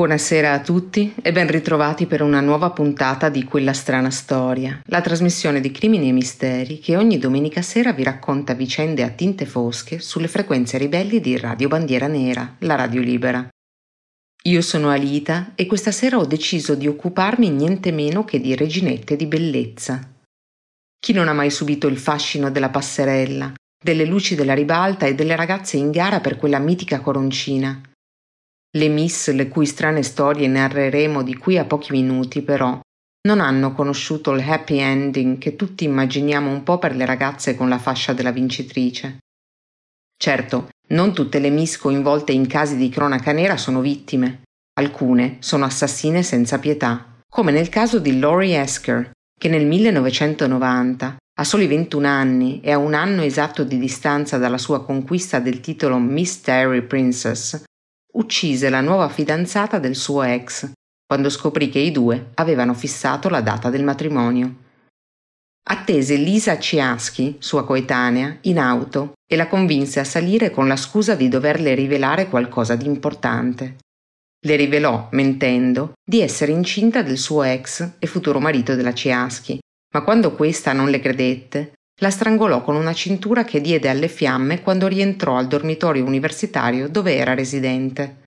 Buonasera a tutti e ben ritrovati per una nuova puntata di Quella strana storia, la trasmissione di crimini e misteri che ogni domenica sera vi racconta vicende a tinte fosche sulle frequenze ribelli di Radio Bandiera Nera, la radio libera. Io sono Alita e questa sera ho deciso di occuparmi niente meno che di reginette di bellezza. Chi non ha mai subito il fascino della passerella, delle luci della ribalta e delle ragazze in gara per quella mitica coroncina? Le miss, le cui strane storie narreremo di qui a pochi minuti, però, non hanno conosciuto il happy ending che tutti immaginiamo un po' per le ragazze con la fascia della vincitrice. Certo, non tutte le miss coinvolte in casi di cronaca nera sono vittime. Alcune sono assassine senza pietà, come nel caso di Laurie Esker, che nel 1990, a soli 21 anni e a un anno esatto di distanza dalla sua conquista del titolo Mystery Princess, uccise la nuova fidanzata del suo ex, quando scoprì che i due avevano fissato la data del matrimonio. Attese Lisa Ciaschi, sua coetanea, in auto e la convinse a salire con la scusa di doverle rivelare qualcosa di importante. Le rivelò, mentendo, di essere incinta del suo ex e futuro marito della Ciaschi, ma quando questa non le credette, la strangolò con una cintura che diede alle fiamme quando rientrò al dormitorio universitario dove era residente.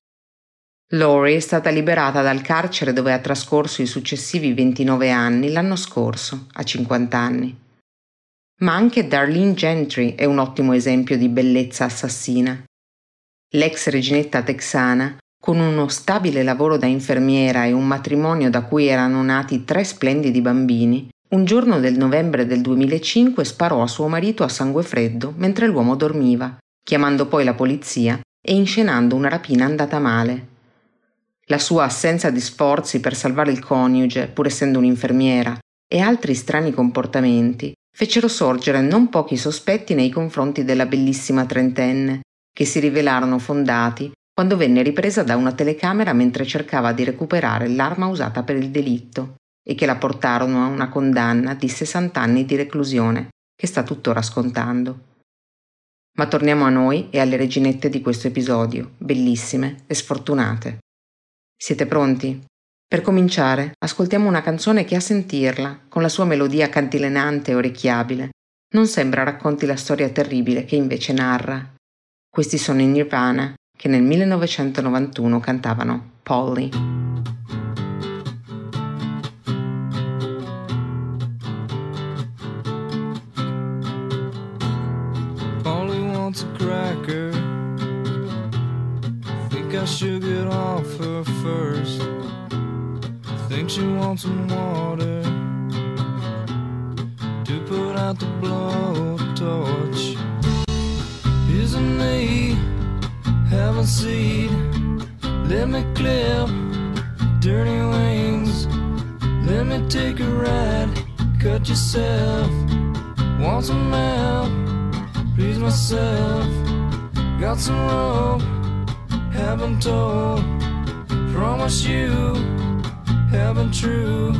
Lori è stata liberata dal carcere dove ha trascorso i successivi 29 anni l'anno scorso, a 50 anni. Ma anche Darlene Gentry è un ottimo esempio di bellezza assassina. L'ex reginetta texana con uno stabile lavoro da infermiera e un matrimonio da cui erano nati tre splendidi bambini, un giorno del novembre del 2005 sparò a suo marito a sangue freddo mentre l'uomo dormiva, chiamando poi la polizia e inscenando una rapina andata male. La sua assenza di sforzi per salvare il coniuge, pur essendo un'infermiera, e altri strani comportamenti fecero sorgere non pochi sospetti nei confronti della bellissima trentenne, che si rivelarono fondati quando venne ripresa da una telecamera mentre cercava di recuperare l'arma usata per il delitto e che la portarono a una condanna di 60 anni di reclusione che sta tuttora scontando. Ma torniamo a noi e alle reginette di questo episodio, bellissime e sfortunate. Siete pronti? Per cominciare, ascoltiamo una canzone che a sentirla, con la sua melodia cantilenante e orecchiabile, non sembra racconti la storia terribile che invece narra. Questi sono i Nirvana che nel 1991 cantavano Polly. I should get off her first. Think she wants some water to put out the blowtorch. Isn't me? have a seat. Let me clip dirty wings. Let me take a ride. Cut yourself. Want some help? Please myself. Got some rope. Haven't told. Promise you. Haven't true.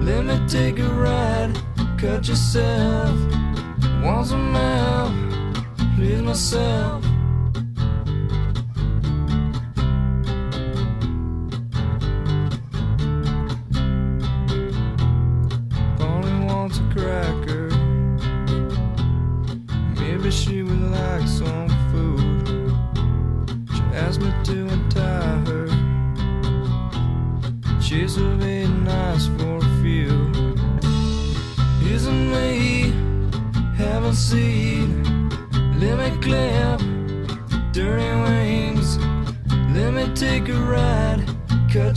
Let me take a ride. Cut yourself.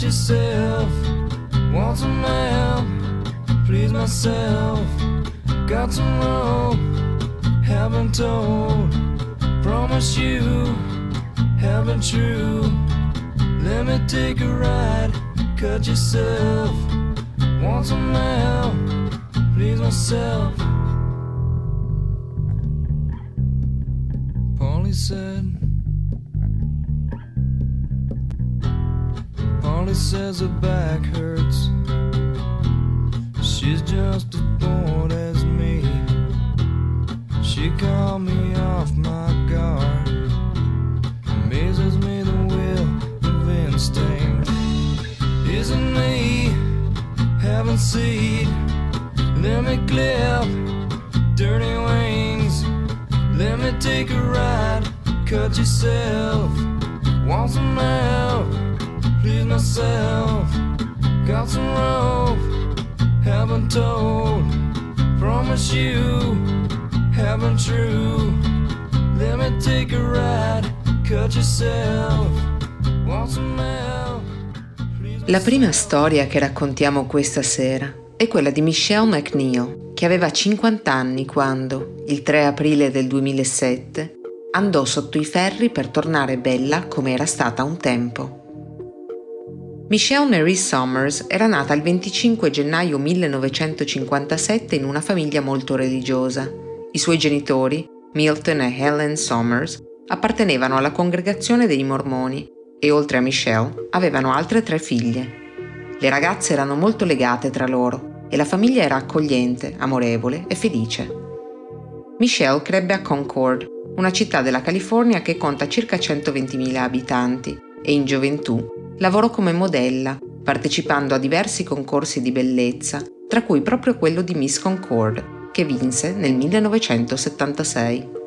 Want some help? Please myself. Got some rope, haven't told. Promise you, haven't true. Let me take a ride, cut yourself. Want some help, please myself. Polly said, Says her back hurts. She's just as bored as me. She called me off my guard amazes me the will of instinct. Isn't me, having seed. Let me clip dirty wings. Let me take a ride. Cut yourself. Want some help? Please myself. Got some rope. Haven't told. Promise you. Haven't true. Let me take a ride. Cut yourself. Want some help? La prima storia che raccontiamo questa sera è quella di Michelle McNeil, che aveva 50 anni quando, il 3 aprile del 2007, andò sotto i ferri per tornare bella come era stata un tempo. Michelle Marie Summers era nata il 25 gennaio 1957 in una famiglia molto religiosa. I suoi genitori, Milton e Helen Summers, appartenevano alla congregazione dei Mormoni e oltre a Michelle avevano altre tre figlie. Le ragazze erano molto legate tra loro e la famiglia era accogliente, amorevole e felice. Michelle crebbe a Concord, una città della California che conta circa 120.000 abitanti e in gioventù lavorò come modella, partecipando a diversi concorsi di bellezza, tra cui proprio quello di Miss Concord, che vinse nel 1976.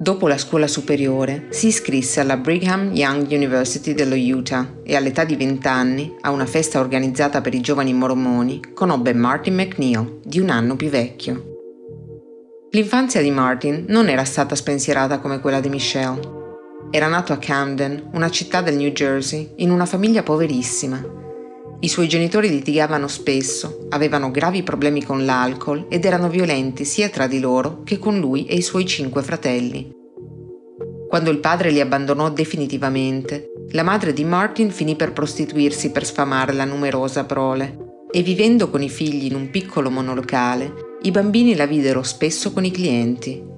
Dopo la scuola superiore si iscrisse alla Brigham Young University dello Utah e all'età di 20 anni, a una festa organizzata per i giovani mormoni, conobbe Martin McNeil, di un anno più vecchio. L'infanzia di Martin non era stata spensierata come quella di Michelle. Era nato a Camden, una città del New Jersey, in una famiglia poverissima. I suoi genitori litigavano spesso, avevano gravi problemi con l'alcol ed erano violenti sia tra di loro che con lui e i suoi cinque fratelli. Quando il padre li abbandonò definitivamente, la madre di Martin finì per prostituirsi per sfamare la numerosa prole e vivendo con i figli in un piccolo monolocale, i bambini la videro spesso con i clienti.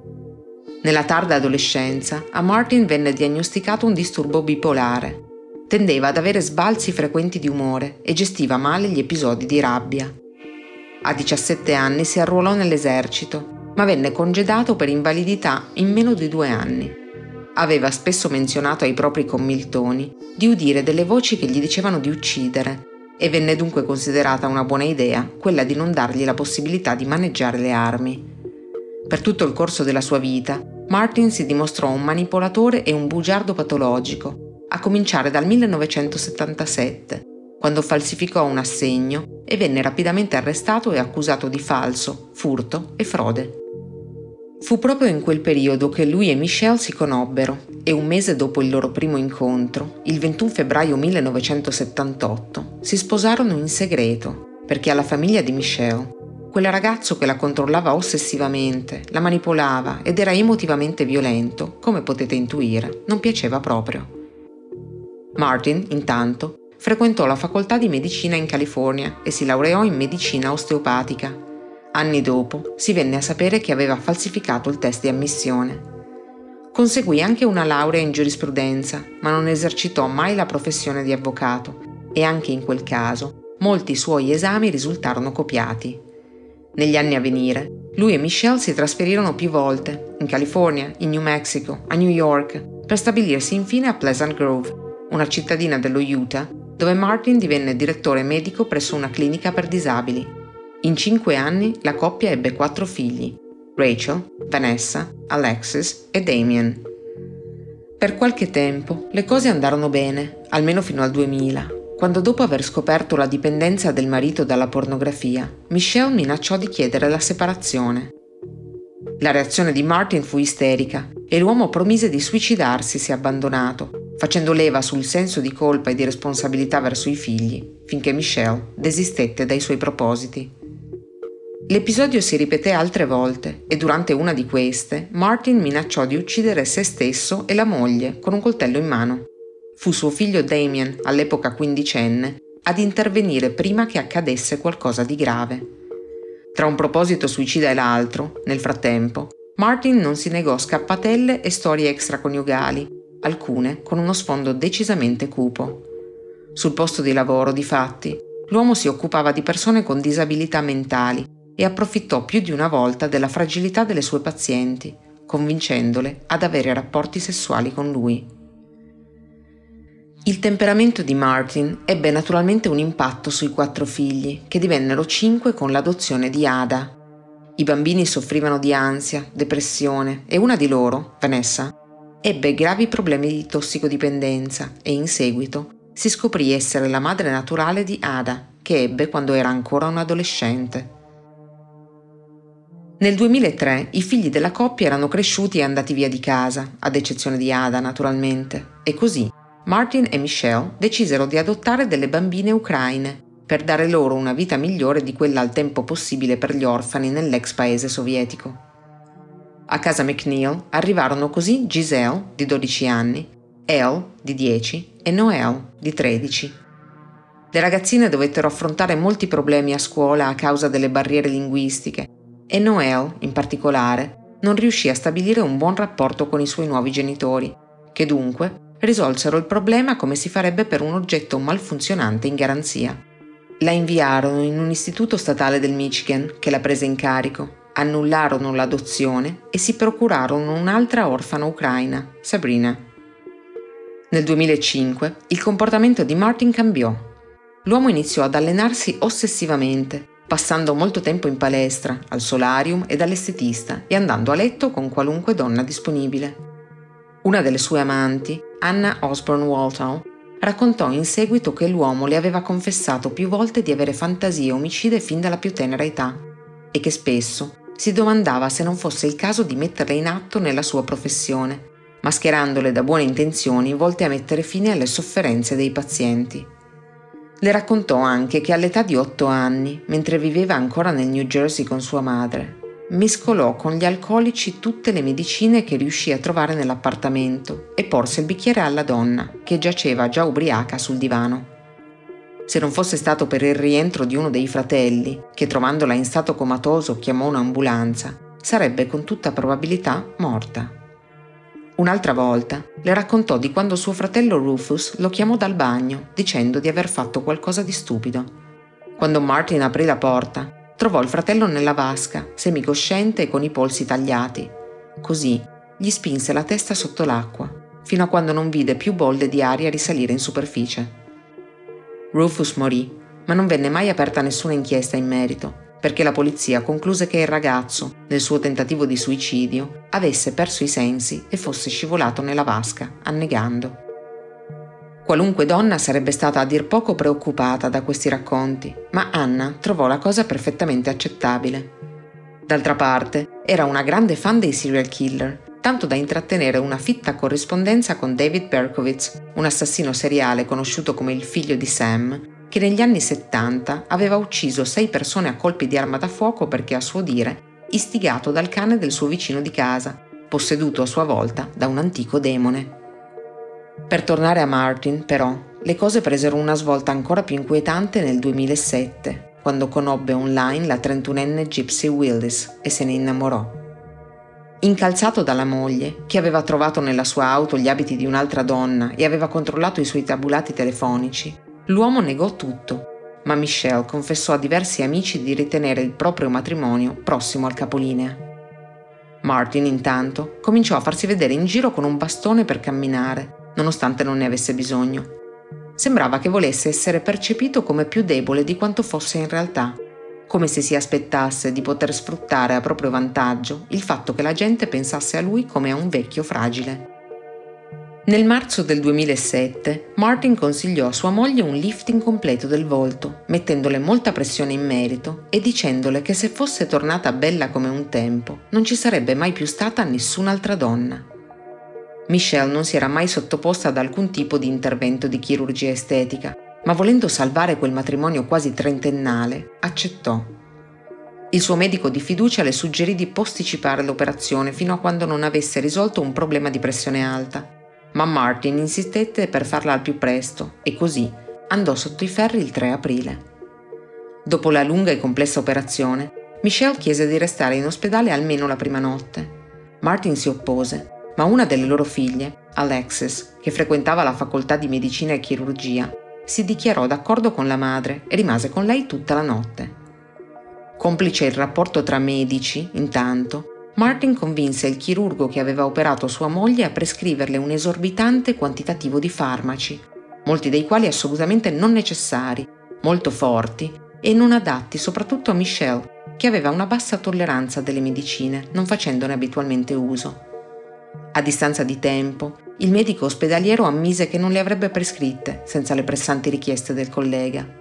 Nella tarda adolescenza a Martin venne diagnosticato un disturbo bipolare. Tendeva ad avere sbalzi frequenti di umore e gestiva male gli episodi di rabbia. A 17 anni si arruolò nell'esercito, ma venne congedato per invalidità in meno di due anni. Aveva spesso menzionato ai propri commiltoni di udire delle voci che gli dicevano di uccidere e venne dunque considerata una buona idea quella di non dargli la possibilità di maneggiare le armi. Per tutto il corso della sua vita, Martin si dimostrò un manipolatore e un bugiardo patologico, a cominciare dal 1977, quando falsificò un assegno e venne rapidamente arrestato e accusato di falso, furto e frode. Fu proprio in quel periodo che lui e Michelle si conobbero e un mese dopo il loro primo incontro, il 21 febbraio 1978, si sposarono in segreto perché alla famiglia di Michelle, quel ragazzo che la controllava ossessivamente, la manipolava ed era emotivamente violento, come potete intuire, non piaceva proprio. Martin, intanto, frequentò la facoltà di medicina in California e si laureò in medicina osteopatica Anni dopo si venne a sapere che aveva falsificato il test di ammissione. Conseguì anche una laurea in giurisprudenza, ma non esercitò mai la professione di avvocato e anche in quel caso molti suoi esami risultarono copiati. Negli anni a venire, lui e Michelle si trasferirono più volte, in California, in New Mexico, a New York, per stabilirsi infine a Pleasant Grove, una cittadina dello Utah, dove Martin divenne direttore medico presso una clinica per disabili. In cinque anni la coppia ebbe quattro figli, Rachel, Vanessa, Alexis e Damien. Per qualche tempo le cose andarono bene, almeno fino al 2000, quando dopo aver scoperto la dipendenza del marito dalla pornografia, Michelle minacciò di chiedere la separazione. La reazione di Martin fu isterica e l'uomo promise di suicidarsi se abbandonato, facendo leva sul senso di colpa e di responsabilità verso i figli, finché Michelle desistette dai suoi propositi. L'episodio si ripeté altre volte e durante una di queste Martin minacciò di uccidere se stesso e la moglie con un coltello in mano. Fu suo figlio Damien, all'epoca quindicenne, ad intervenire prima che accadesse qualcosa di grave. Tra un proposito suicida e l'altro, nel frattempo, Martin non si negò scappatelle e storie extraconiugali, alcune con uno sfondo decisamente cupo. Sul posto di lavoro, difatti, l'uomo si occupava di persone con disabilità mentali e approfittò più di una volta della fragilità delle sue pazienti, convincendole ad avere rapporti sessuali con lui. Il temperamento di Martin ebbe naturalmente un impatto sui quattro figli, che divennero cinque con l'adozione di Ada. I bambini soffrivano di ansia, depressione e una di loro, Vanessa, ebbe gravi problemi di tossicodipendenza e in seguito si scoprì essere la madre naturale di Ada, che ebbe quando era ancora un adolescente. Nel 2003 i figli della coppia erano cresciuti e andati via di casa, ad eccezione di Ada naturalmente, e così Martin e Michelle decisero di adottare delle bambine ucraine per dare loro una vita migliore di quella al tempo possibile per gli orfani nell'ex paese sovietico. A casa McNeil arrivarono così Giselle, di 12 anni, Elle, di 10, e Noelle, di 13. Le ragazzine dovettero affrontare molti problemi a scuola a causa delle barriere linguistiche e Noelle, in particolare, non riuscì a stabilire un buon rapporto con i suoi nuovi genitori, che dunque risolsero il problema come si farebbe per un oggetto malfunzionante in garanzia. La inviarono in un istituto statale del Michigan che la prese in carico, annullarono l'adozione e si procurarono un'altra orfana ucraina, Sabrina. Nel 2005 il comportamento di Martin cambiò. L'uomo iniziò ad allenarsi ossessivamente, passando molto tempo in palestra, al solarium e dall'estetista e andando a letto con qualunque donna disponibile. Una delle sue amanti, Anna Osborne Walthall, raccontò in seguito che l'uomo le aveva confessato più volte di avere fantasie omicide fin dalla più tenera età e che spesso si domandava se non fosse il caso di metterle in atto nella sua professione, mascherandole da buone intenzioni volte a mettere fine alle sofferenze dei pazienti. Le raccontò anche che all'età di otto anni, mentre viveva ancora nel New Jersey con sua madre, mescolò con gli alcolici tutte le medicine che riuscì a trovare nell'appartamento e porse il bicchiere alla donna, che giaceva già ubriaca sul divano. Se non fosse stato per il rientro di uno dei fratelli, che trovandola in stato comatoso chiamò un'ambulanza, sarebbe con tutta probabilità morta. Un'altra volta le raccontò di quando suo fratello Rufus lo chiamò dal bagno dicendo di aver fatto qualcosa di stupido. Quando Martin aprì la porta, trovò il fratello nella vasca, semicosciente e con i polsi tagliati. Così gli spinse la testa sotto l'acqua, fino a quando non vide più bolde di aria risalire in superficie. Rufus morì, ma non venne mai aperta nessuna inchiesta in merito, perché la polizia concluse che il ragazzo, nel suo tentativo di suicidio, avesse perso i sensi e fosse scivolato nella vasca, annegando. Qualunque donna sarebbe stata a dir poco preoccupata da questi racconti, ma Anna trovò la cosa perfettamente accettabile. D'altra parte, era una grande fan dei serial killer, tanto da intrattenere una fitta corrispondenza con David Berkowitz, un assassino seriale conosciuto come il figlio di Sam, che negli anni 70 aveva ucciso sei persone a colpi di arma da fuoco perché, a suo dire, istigato dal cane del suo vicino di casa, posseduto a sua volta da un antico demone. Per tornare a Martin, però, le cose presero una svolta ancora più inquietante nel 2007, quando conobbe online la 31enne Gypsy Willis e se ne innamorò. Incalzato dalla moglie, che aveva trovato nella sua auto gli abiti di un'altra donna e aveva controllato i suoi tabulati telefonici, l'uomo negò tutto, ma Michelle confessò a diversi amici di ritenere il proprio matrimonio prossimo al capolinea. Martin, intanto, cominciò a farsi vedere in giro con un bastone per camminare nonostante non ne avesse bisogno. Sembrava che volesse essere percepito come più debole di quanto fosse in realtà, come se si aspettasse di poter sfruttare a proprio vantaggio il fatto che la gente pensasse a lui come a un vecchio fragile. Nel marzo del 2007 Martin consigliò a sua moglie un lifting completo del volto, mettendole molta pressione in merito e dicendole che se fosse tornata bella come un tempo non ci sarebbe mai più stata nessun'altra donna. Michelle non si era mai sottoposta ad alcun tipo di intervento di chirurgia estetica, ma volendo salvare quel matrimonio quasi trentennale, accettò. Il suo medico di fiducia le suggerì di posticipare l'operazione fino a quando non avesse risolto un problema di pressione alta, ma Martin insistette per farla al più presto e così andò sotto i ferri il 3 aprile. Dopo la lunga e complessa operazione, Michelle chiese di restare in ospedale almeno la prima notte. Martin si oppose ma una delle loro figlie, Alexis, che frequentava la facoltà di medicina e chirurgia, si dichiarò d'accordo con la madre e rimase con lei tutta la notte. Complice il rapporto tra medici, intanto, Martin convinse il chirurgo che aveva operato sua moglie a prescriverle un esorbitante quantitativo di farmaci, molti dei quali assolutamente non necessari, molto forti e non adatti soprattutto a Michelle, che aveva una bassa tolleranza delle medicine, non facendone abitualmente uso. A distanza di tempo, il medico ospedaliero ammise che non le avrebbe prescritte, senza le pressanti richieste del collega.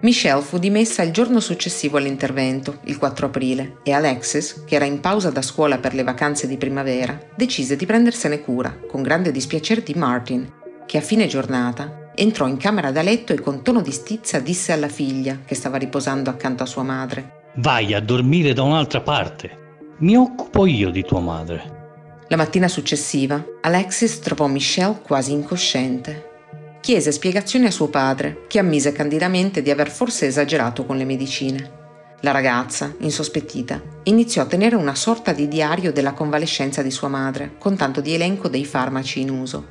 Michelle fu dimessa il giorno successivo all'intervento, il 4 aprile, e Alexis, che era in pausa da scuola per le vacanze di primavera, decise di prendersene cura, con grande dispiacere di Martin, che a fine giornata entrò in camera da letto e con tono di stizza disse alla figlia, che stava riposando accanto a sua madre: Vai a dormire da un'altra parte. Mi occupo io di tua madre. La mattina successiva, Alexis trovò Michelle quasi incosciente chiese spiegazioni a suo padre, che ammise candidamente di aver forse esagerato con le medicine. La ragazza, insospettita, iniziò a tenere una sorta di diario della convalescenza di sua madre, con tanto di elenco dei farmaci in uso.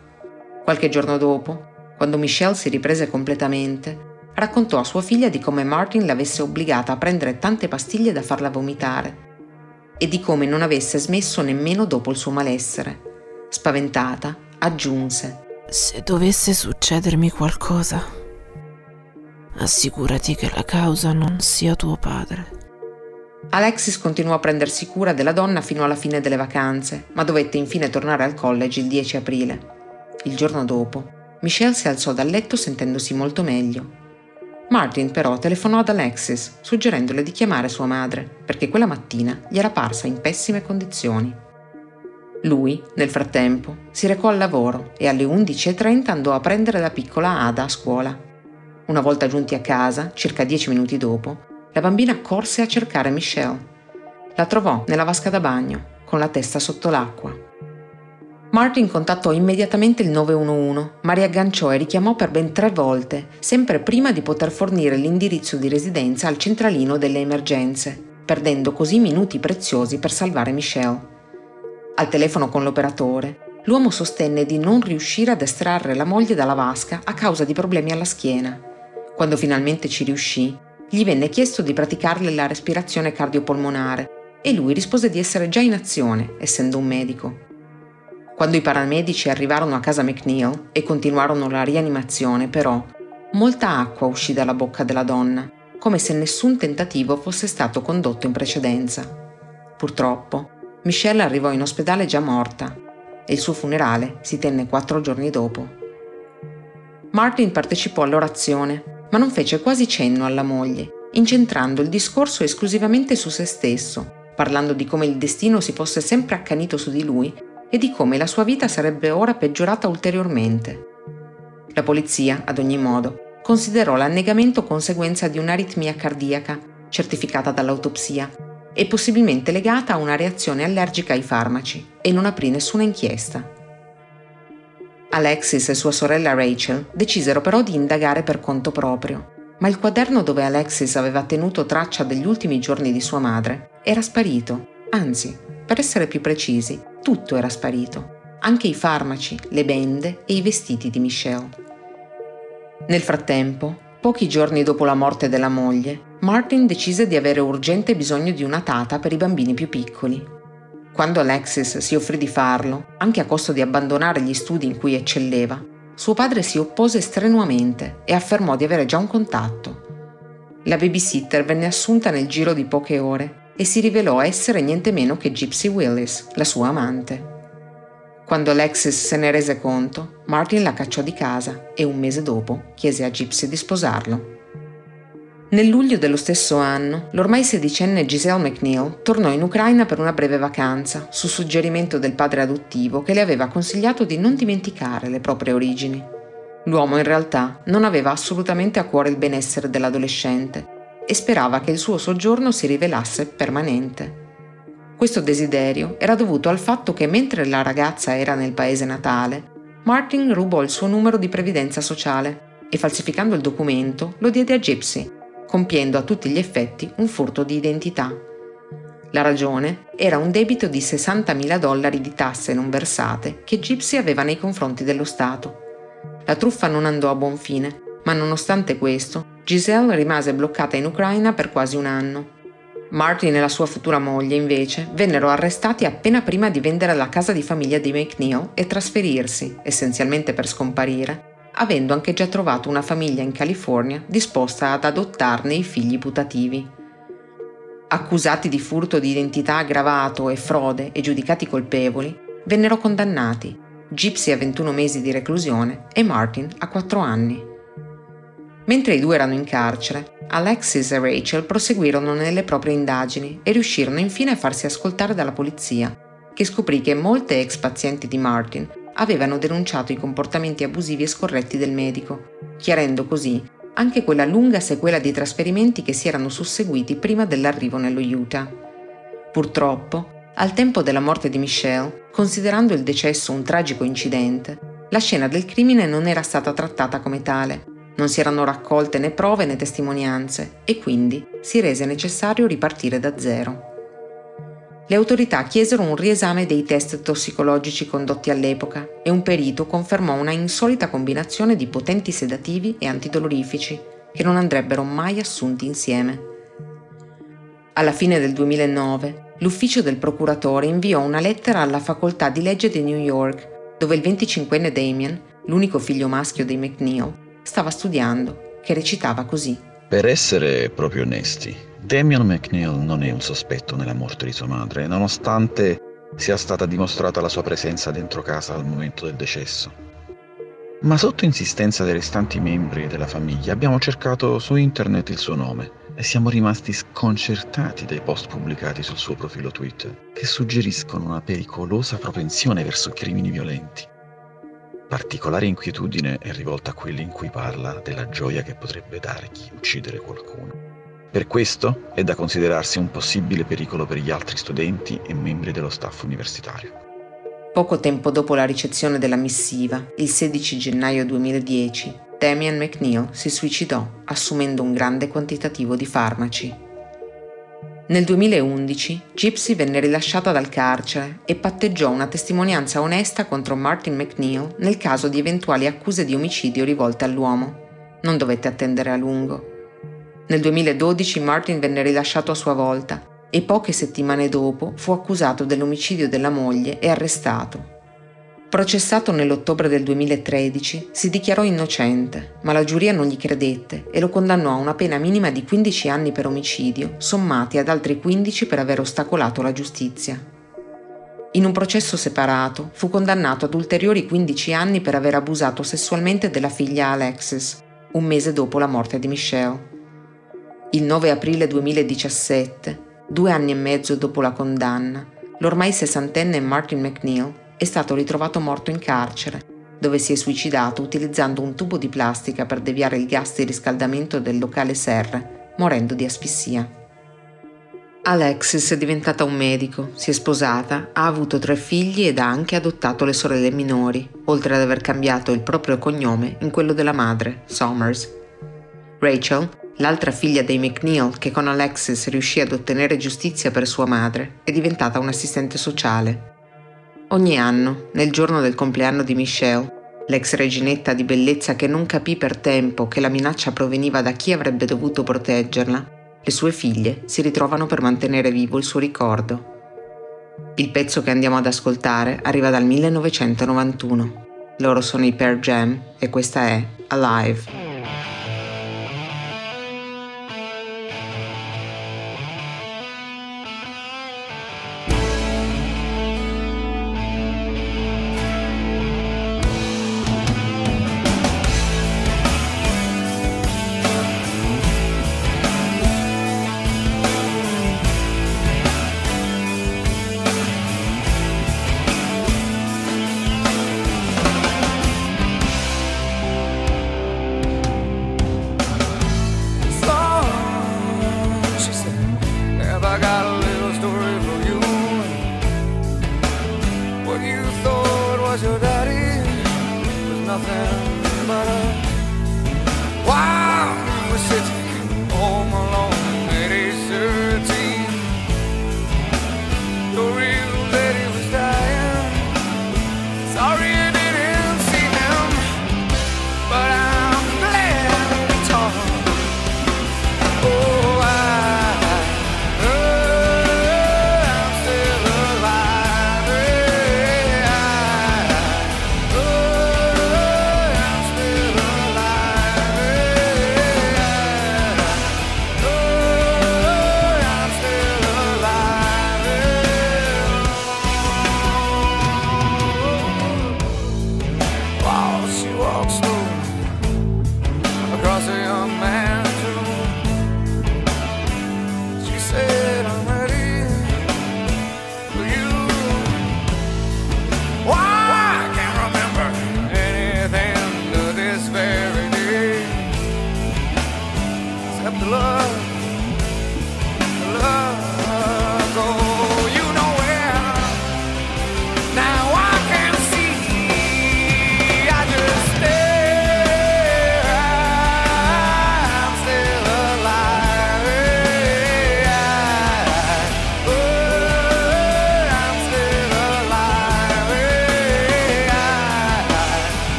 Qualche giorno dopo, quando Michelle si riprese completamente, raccontò a sua figlia di come Martin l'avesse obbligata a prendere tante pastiglie da farla vomitare e di come non avesse smesso nemmeno dopo il suo malessere. Spaventata, aggiunse se dovesse succedermi qualcosa, assicurati che la causa non sia tuo padre. Alexis continuò a prendersi cura della donna fino alla fine delle vacanze, ma dovette infine tornare al college il 10 aprile. Il giorno dopo, Michelle si alzò dal letto sentendosi molto meglio. Martin però telefonò ad Alexis, suggerendole di chiamare sua madre, perché quella mattina gli era parsa in pessime condizioni. Lui, nel frattempo, si recò al lavoro e alle 11.30 andò a prendere la piccola Ada a scuola. Una volta giunti a casa, circa dieci minuti dopo, la bambina corse a cercare Michelle. La trovò nella vasca da bagno, con la testa sotto l'acqua. Martin contattò immediatamente il 911, ma riagganciò e richiamò per ben tre volte, sempre prima di poter fornire l'indirizzo di residenza al centralino delle emergenze, perdendo così minuti preziosi per salvare Michelle. Al telefono con l'operatore, l'uomo sostenne di non riuscire ad estrarre la moglie dalla vasca a causa di problemi alla schiena. Quando finalmente ci riuscì, gli venne chiesto di praticarle la respirazione cardiopolmonare e lui rispose di essere già in azione, essendo un medico. Quando i paramedici arrivarono a casa McNeil e continuarono la rianimazione, però, molta acqua uscì dalla bocca della donna, come se nessun tentativo fosse stato condotto in precedenza. Purtroppo, Michelle arrivò in ospedale già morta e il suo funerale si tenne quattro giorni dopo. Martin partecipò all'orazione, ma non fece quasi cenno alla moglie, incentrando il discorso esclusivamente su se stesso, parlando di come il destino si fosse sempre accanito su di lui e di come la sua vita sarebbe ora peggiorata ulteriormente. La polizia, ad ogni modo, considerò l'annegamento conseguenza di un'aritmia cardiaca, certificata dall'autopsia, e possibilmente legata a una reazione allergica ai farmaci e non aprì nessuna inchiesta. Alexis e sua sorella Rachel decisero però di indagare per conto proprio, ma il quaderno dove Alexis aveva tenuto traccia degli ultimi giorni di sua madre era sparito, anzi, per essere più precisi, tutto era sparito, anche i farmaci, le bende e i vestiti di Michelle. Nel frattempo, pochi giorni dopo la morte della moglie, Martin decise di avere urgente bisogno di una tata per i bambini più piccoli. Quando Alexis si offrì di farlo, anche a costo di abbandonare gli studi in cui eccelleva, suo padre si oppose strenuamente e affermò di avere già un contatto. La babysitter venne assunta nel giro di poche ore e si rivelò essere niente meno che Gypsy Willis, la sua amante. Quando Alexis se ne rese conto, Martin la cacciò di casa e un mese dopo chiese a Gypsy di sposarlo. Nel luglio dello stesso anno, l'ormai sedicenne Giselle McNeil tornò in Ucraina per una breve vacanza, su suggerimento del padre adottivo che le aveva consigliato di non dimenticare le proprie origini. L'uomo in realtà non aveva assolutamente a cuore il benessere dell'adolescente e sperava che il suo soggiorno si rivelasse permanente. Questo desiderio era dovuto al fatto che mentre la ragazza era nel paese natale, Martin rubò il suo numero di previdenza sociale e falsificando il documento lo diede a Gypsy, compiendo a tutti gli effetti un furto di identità. La ragione era un debito di 60.000 dollari di tasse non versate che Gypsy aveva nei confronti dello Stato. La truffa non andò a buon fine, ma nonostante questo, Giselle rimase bloccata in Ucraina per quasi un anno. Martin e la sua futura moglie, invece, vennero arrestati appena prima di vendere la casa di famiglia di McNeil e trasferirsi, essenzialmente per scomparire, avendo anche già trovato una famiglia in California disposta ad adottarne i figli putativi. Accusati di furto di identità aggravato e frode e giudicati colpevoli, vennero condannati, Gypsy a 21 mesi di reclusione e Martin a 4 anni. Mentre i due erano in carcere, Alexis e Rachel proseguirono nelle proprie indagini e riuscirono infine a farsi ascoltare dalla polizia, che scoprì che molte ex pazienti di Martin avevano denunciato i comportamenti abusivi e scorretti del medico, chiarendo così anche quella lunga sequela di trasferimenti che si erano susseguiti prima dell'arrivo nello Utah. Purtroppo, al tempo della morte di Michelle, considerando il decesso un tragico incidente, la scena del crimine non era stata trattata come tale non si erano raccolte né prove né testimonianze e quindi si rese necessario ripartire da zero. Le autorità chiesero un riesame dei test tossicologici condotti all'epoca e un perito confermò una insolita combinazione di potenti sedativi e antidolorifici che non andrebbero mai assunti insieme. Alla fine del 2009, l'ufficio del procuratore inviò una lettera alla facoltà di legge di New York, dove il 25enne Damien, l'unico figlio maschio dei McNeil, stava studiando, che recitava così. Per essere proprio onesti, Damian McNeil non è un sospetto nella morte di sua madre, nonostante sia stata dimostrata la sua presenza dentro casa al momento del decesso. Ma sotto insistenza dei restanti membri della famiglia abbiamo cercato su internet il suo nome e siamo rimasti sconcertati dai post pubblicati sul suo profilo Twitter, che suggeriscono una pericolosa propensione verso crimini violenti. Particolare inquietudine è rivolta a quelli in cui parla della gioia che potrebbe dare chi uccidere qualcuno. Per questo è da considerarsi un possibile pericolo per gli altri studenti e membri dello staff universitario. Poco tempo dopo la ricezione della missiva, il 16 gennaio 2010, Damian McNeil si suicidò assumendo un grande quantitativo di farmaci. Nel 2011 Gypsy venne rilasciata dal carcere e patteggiò una testimonianza onesta contro Martin McNeil nel caso di eventuali accuse di omicidio rivolte all'uomo. Non dovette attendere a lungo. Nel 2012 Martin venne rilasciato a sua volta e poche settimane dopo fu accusato dell'omicidio della moglie e arrestato, Processato nell'ottobre del 2013, si dichiarò innocente, ma la giuria non gli credette e lo condannò a una pena minima di 15 anni per omicidio, sommati ad altri 15 per aver ostacolato la giustizia. In un processo separato, fu condannato ad ulteriori 15 anni per aver abusato sessualmente della figlia Alexis, un mese dopo la morte di Michelle. Il 9 aprile 2017, due anni e mezzo dopo la condanna, l'ormai sessantenne Martin McNeil è stato ritrovato morto in carcere, dove si è suicidato utilizzando un tubo di plastica per deviare il gas di riscaldamento del locale serre, morendo di asfissia. Alexis è diventata un medico, si è sposata, ha avuto tre figli ed ha anche adottato le sorelle minori, oltre ad aver cambiato il proprio cognome in quello della madre, Somers. Rachel, l'altra figlia dei McNeil che con Alexis riuscì ad ottenere giustizia per sua madre, è diventata un'assistente sociale Ogni anno, nel giorno del compleanno di Michelle, l'ex reginetta di bellezza che non capì per tempo che la minaccia proveniva da chi avrebbe dovuto proteggerla, le sue figlie si ritrovano per mantenere vivo il suo ricordo. Il pezzo che andiamo ad ascoltare arriva dal 1991. Loro sono i Pearl Jam e questa è Alive.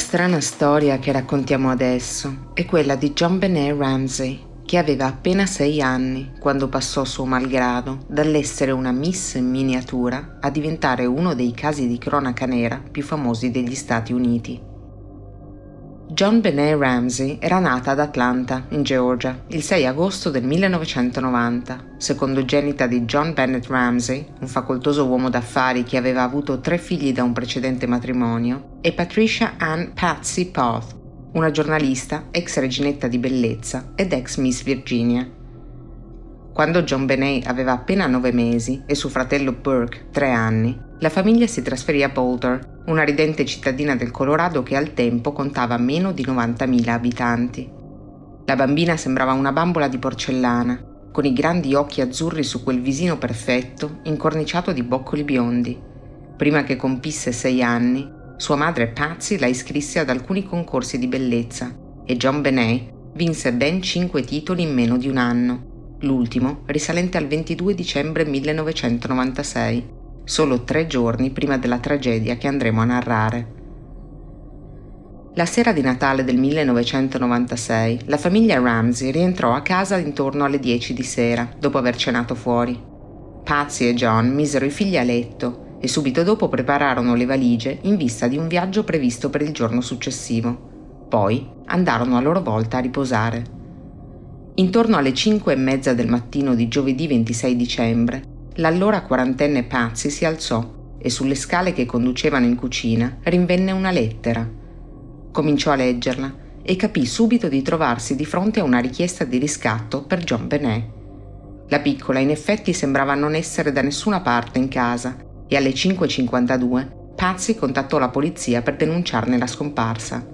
Strana storia che raccontiamo adesso è quella di John Benet Ramsey, che aveva appena sei anni quando passò suo malgrado dall'essere una miss in miniatura a diventare uno dei casi di cronaca nera più famosi degli Stati Uniti. John Benet Ramsey era nata ad Atlanta, in Georgia, il 6 agosto del 1990, secondogenita di John Bennett Ramsey, un facoltoso uomo d'affari che aveva avuto tre figli da un precedente matrimonio, e Patricia Ann Patsy Poth, una giornalista, ex reginetta di bellezza ed ex Miss Virginia. Quando John Benet aveva appena nove mesi e suo fratello Burke tre anni, la famiglia si trasferì a Boulder, una ridente cittadina del Colorado che al tempo contava meno di 90.000 abitanti. La bambina sembrava una bambola di porcellana, con i grandi occhi azzurri su quel visino perfetto, incorniciato di boccoli biondi. Prima che compisse sei anni, sua madre Patsy la iscrisse ad alcuni concorsi di bellezza e John Benet vinse ben cinque titoli in meno di un anno, l'ultimo risalente al 22 dicembre 1996, solo tre giorni prima della tragedia che andremo a narrare. La sera di Natale del 1996, la famiglia Ramsey rientrò a casa intorno alle 10 di sera, dopo aver cenato fuori. Patsy e John misero i figli a letto e subito dopo prepararono le valigie in vista di un viaggio previsto per il giorno successivo. Poi andarono a loro volta a riposare. Intorno alle 5 e mezza del mattino di giovedì 26 dicembre, l'allora quarantenne Patsy si alzò e sulle scale che conducevano in cucina rinvenne una lettera Cominciò a leggerla e capì subito di trovarsi di fronte a una richiesta di riscatto per John Benet. La piccola in effetti sembrava non essere da nessuna parte in casa e alle 5.52 Patsy contattò la polizia per denunciarne la scomparsa.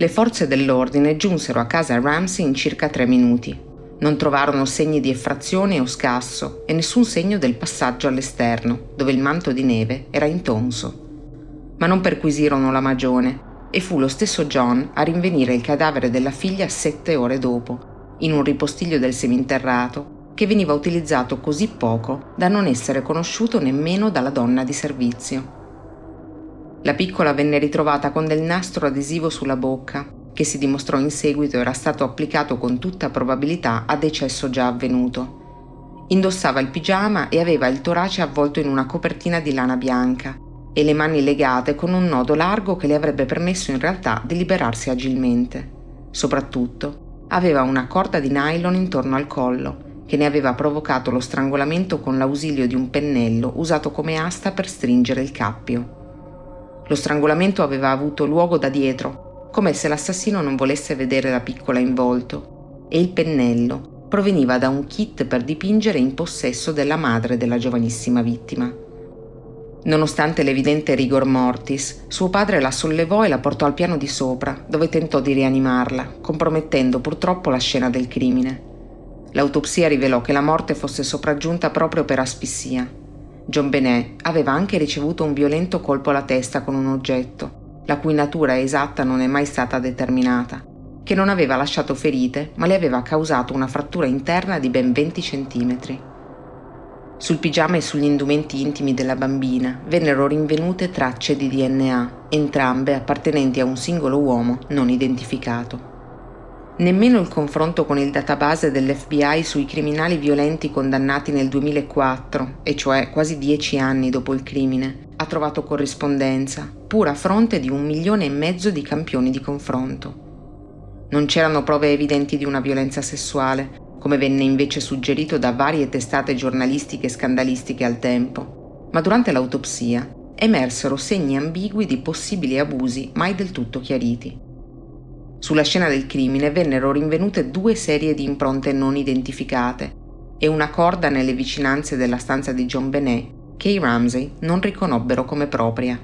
Le forze dell'ordine giunsero a casa Ramsey in circa tre minuti. Non trovarono segni di effrazione o scasso e nessun segno del passaggio all'esterno, dove il manto di neve era intonso. Ma non perquisirono la magione e fu lo stesso John a rinvenire il cadavere della figlia sette ore dopo, in un ripostiglio del seminterrato che veniva utilizzato così poco da non essere conosciuto nemmeno dalla donna di servizio. La piccola venne ritrovata con del nastro adesivo sulla bocca, che si dimostrò in seguito era stato applicato con tutta probabilità a decesso già avvenuto. Indossava il pigiama e aveva il torace avvolto in una copertina di lana bianca e le mani legate con un nodo largo che le avrebbe permesso in realtà di liberarsi agilmente. Soprattutto, aveva una corda di nylon intorno al collo che ne aveva provocato lo strangolamento con l'ausilio di un pennello usato come asta per stringere il cappio. Lo strangolamento aveva avuto luogo da dietro, come se l'assassino non volesse vedere la piccola in volto, e il pennello proveniva da un kit per dipingere in possesso della madre della giovanissima vittima. Nonostante l'evidente rigor mortis, suo padre la sollevò e la portò al piano di sopra, dove tentò di rianimarla, compromettendo purtroppo la scena del crimine. L'autopsia rivelò che la morte fosse sopraggiunta proprio per asfissia. John Benet aveva anche ricevuto un violento colpo alla testa con un oggetto, la cui natura esatta non è mai stata determinata, che non aveva lasciato ferite, ma le aveva causato una frattura interna di ben 20 centimetri. Sul pigiama e sugli indumenti intimi della bambina vennero rinvenute tracce di DNA, entrambe appartenenti a un singolo uomo non identificato. Nemmeno il confronto con il database dell'FBI sui criminali violenti condannati nel 2004, e cioè quasi dieci anni dopo il crimine, ha trovato corrispondenza, pur a fronte di un milione e mezzo di campioni di confronto. Non c'erano prove evidenti di una violenza sessuale, come venne invece suggerito da varie testate giornalistiche scandalistiche al tempo, ma durante l'autopsia emersero segni ambigui di possibili abusi mai del tutto chiariti. Sulla scena del crimine vennero rinvenute due serie di impronte non identificate e una corda nelle vicinanze della stanza di John Benet che i Ramsey non riconobbero come propria.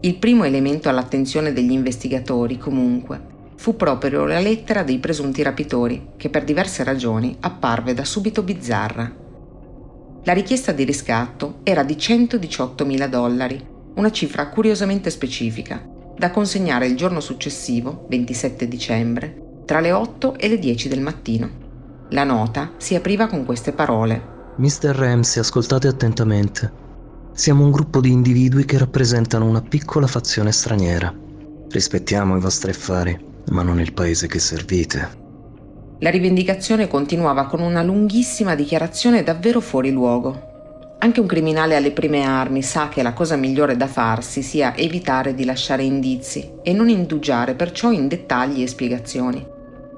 Il primo elemento all'attenzione degli investigatori, comunque, fu proprio la lettera dei presunti rapitori, che per diverse ragioni apparve da subito bizzarra. La richiesta di riscatto era di 118 mila dollari, una cifra curiosamente specifica, da consegnare il giorno successivo, 27 dicembre, tra le 8 e le 10 del mattino. La nota si apriva con queste parole. Mr. Ramsey, ascoltate attentamente. Siamo un gruppo di individui che rappresentano una piccola fazione straniera. Rispettiamo i vostri affari, ma non il paese che servite. La rivendicazione continuava con una lunghissima dichiarazione davvero fuori luogo. Anche un criminale alle prime armi sa che la cosa migliore da farsi sia evitare di lasciare indizi e non indugiare perciò in dettagli e spiegazioni.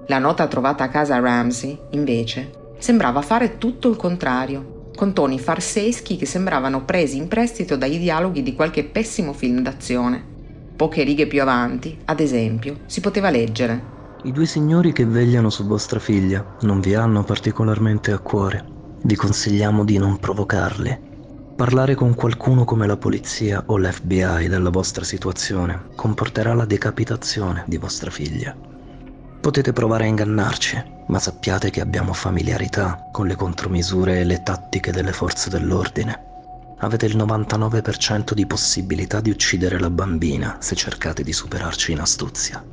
La nota trovata a casa Ramsey, invece, sembrava fare tutto il contrario, con toni farseschi che sembravano presi in prestito dai dialoghi di qualche pessimo film d'azione. Poche righe più avanti, ad esempio, si poteva leggere I due signori che vegliano su vostra figlia non vi hanno particolarmente a cuore. Vi consigliamo di non provocarli. Parlare con qualcuno come la polizia o l'FBI della vostra situazione comporterà la decapitazione di vostra figlia. Potete provare a ingannarci, ma sappiate che abbiamo familiarità con le contromisure e le tattiche delle forze dell'ordine. Avete il 99% di possibilità di uccidere la bambina se cercate di superarci in astuzia.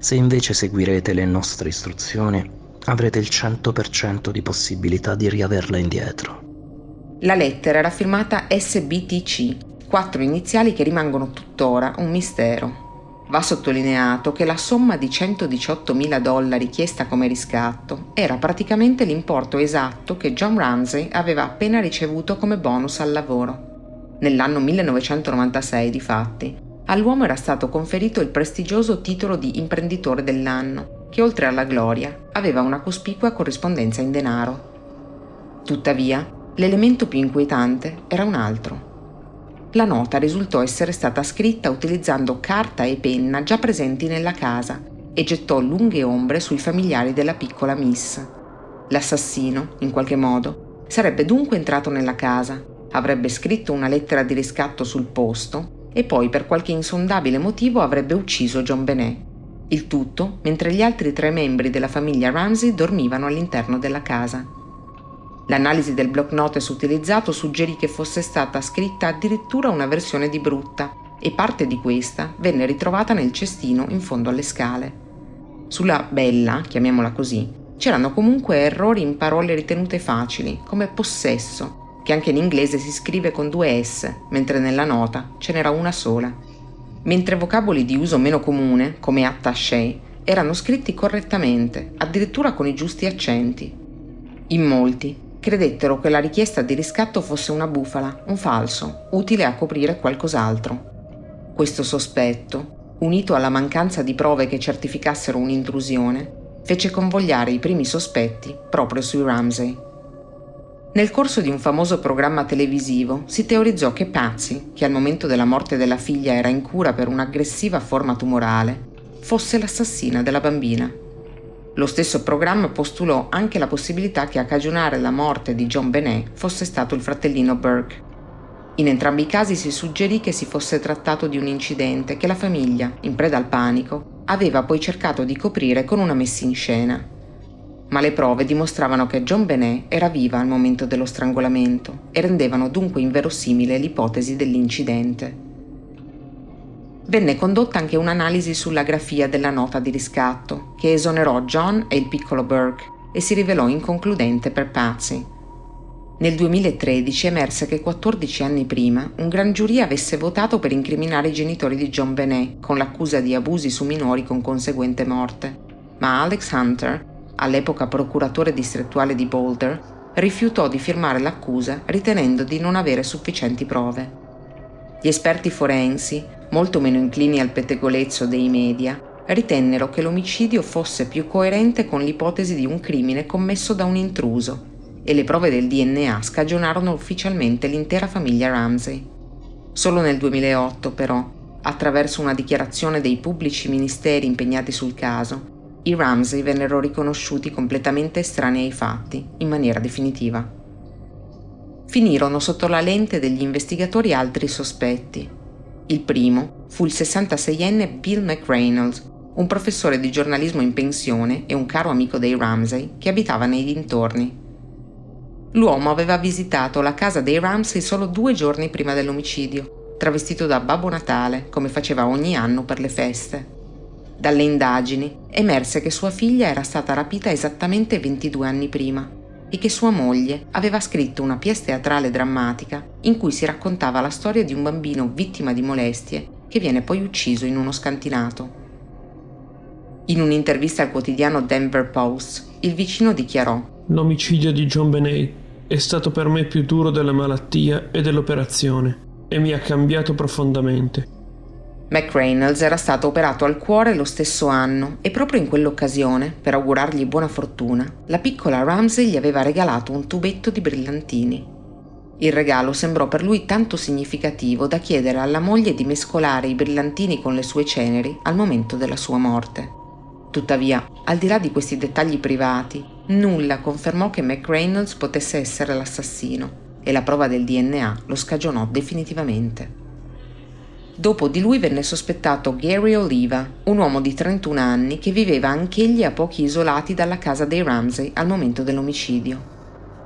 Se invece seguirete le nostre istruzioni, avrete il 100% di possibilità di riaverla indietro. La lettera era firmata SBTC, quattro iniziali che rimangono tuttora un mistero. Va sottolineato che la somma di 118.000 dollari chiesta come riscatto era praticamente l'importo esatto che John Ramsey aveva appena ricevuto come bonus al lavoro. Nell'anno 1996, difatti, all'uomo era stato conferito il prestigioso titolo di imprenditore dell'anno, che oltre alla gloria aveva una cospicua corrispondenza in denaro. Tuttavia, l'elemento più inquietante era un altro. La nota risultò essere stata scritta utilizzando carta e penna già presenti nella casa e gettò lunghe ombre sui familiari della piccola Miss. L'assassino, in qualche modo, sarebbe dunque entrato nella casa, avrebbe scritto una lettera di riscatto sul posto e poi per qualche insondabile motivo avrebbe ucciso John Benet. Il tutto mentre gli altri tre membri della famiglia Ramsey dormivano all'interno della casa. L'analisi del block notice utilizzato suggerì che fosse stata scritta addirittura una versione di brutta e parte di questa venne ritrovata nel cestino in fondo alle scale. Sulla bella, chiamiamola così, c'erano comunque errori in parole ritenute facili, come possesso, che anche in inglese si scrive con due S, mentre nella nota ce n'era una sola. Mentre vocaboli di uso meno comune, come attaché, erano scritti correttamente, addirittura con i giusti accenti. In molti credettero che la richiesta di riscatto fosse una bufala, un falso, utile a coprire qualcos'altro. Questo sospetto, unito alla mancanza di prove che certificassero un'intrusione, fece convogliare i primi sospetti proprio sui Ramsey. Nel corso di un famoso programma televisivo si teorizzò che Patsy, che al momento della morte della figlia era in cura per un'aggressiva forma tumorale, fosse l'assassina della bambina. Lo stesso programma postulò anche la possibilità che a cagionare la morte di John Benet fosse stato il fratellino Burke. In entrambi i casi si suggerì che si fosse trattato di un incidente che la famiglia, in preda al panico, aveva poi cercato di coprire con una messa in scena. Ma le prove dimostravano che John Benet era viva al momento dello strangolamento e rendevano dunque inverosimile l'ipotesi dell'incidente. Venne condotta anche un'analisi sulla grafia della nota di riscatto, che esonerò John e il piccolo Burke e si rivelò inconcludente per Patsy. Nel 2013 emerse che 14 anni prima un gran giurì avesse votato per incriminare i genitori di John Benet con l'accusa di abusi su minori con conseguente morte, ma Alex Hunter, all'epoca procuratore distrettuale di Boulder, rifiutò di firmare l'accusa ritenendo di non avere sufficienti prove. Gli esperti forensi, molto meno inclini al pettegolezzo dei media, ritennero che l'omicidio fosse più coerente con l'ipotesi di un crimine commesso da un intruso e le prove del DNA scagionarono ufficialmente l'intera famiglia Ramsey. Solo nel 2008, però, attraverso una dichiarazione dei pubblici ministeri impegnati sul caso, i Ramsey vennero riconosciuti completamente estranei ai fatti, in maniera definitiva. Finirono sotto la lente degli investigatori altri sospetti. Il primo fu il 66enne Bill McReynolds, un professore di giornalismo in pensione e un caro amico dei Ramsey che abitava nei dintorni. L'uomo aveva visitato la casa dei Ramsey solo due giorni prima dell'omicidio, travestito da Babbo Natale, come faceva ogni anno per le feste. Dalle indagini emerse che sua figlia era stata rapita esattamente 22 anni prima e che sua moglie aveva scritto una pièce teatrale drammatica in cui si raccontava la storia di un bambino vittima di molestie che viene poi ucciso in uno scantinato. In un'intervista al quotidiano Denver Post, il vicino dichiarò L'omicidio di John Benet è stato per me più duro della malattia e dell'operazione e mi ha cambiato profondamente. McReynolds era stato operato al cuore lo stesso anno e proprio in quell'occasione, per augurargli buona fortuna, la piccola Ramsey gli aveva regalato un tubetto di brillantini. Il regalo sembrò per lui tanto significativo da chiedere alla moglie di mescolare i brillantini con le sue ceneri al momento della sua morte. Tuttavia, al di là di questi dettagli privati, nulla confermò che McReynolds potesse essere l'assassino e la prova del DNA lo scagionò definitivamente. Dopo di lui venne sospettato Gary Oliva, un uomo di 31 anni che viveva anch'egli a pochi isolati dalla casa dei Ramsey al momento dell'omicidio.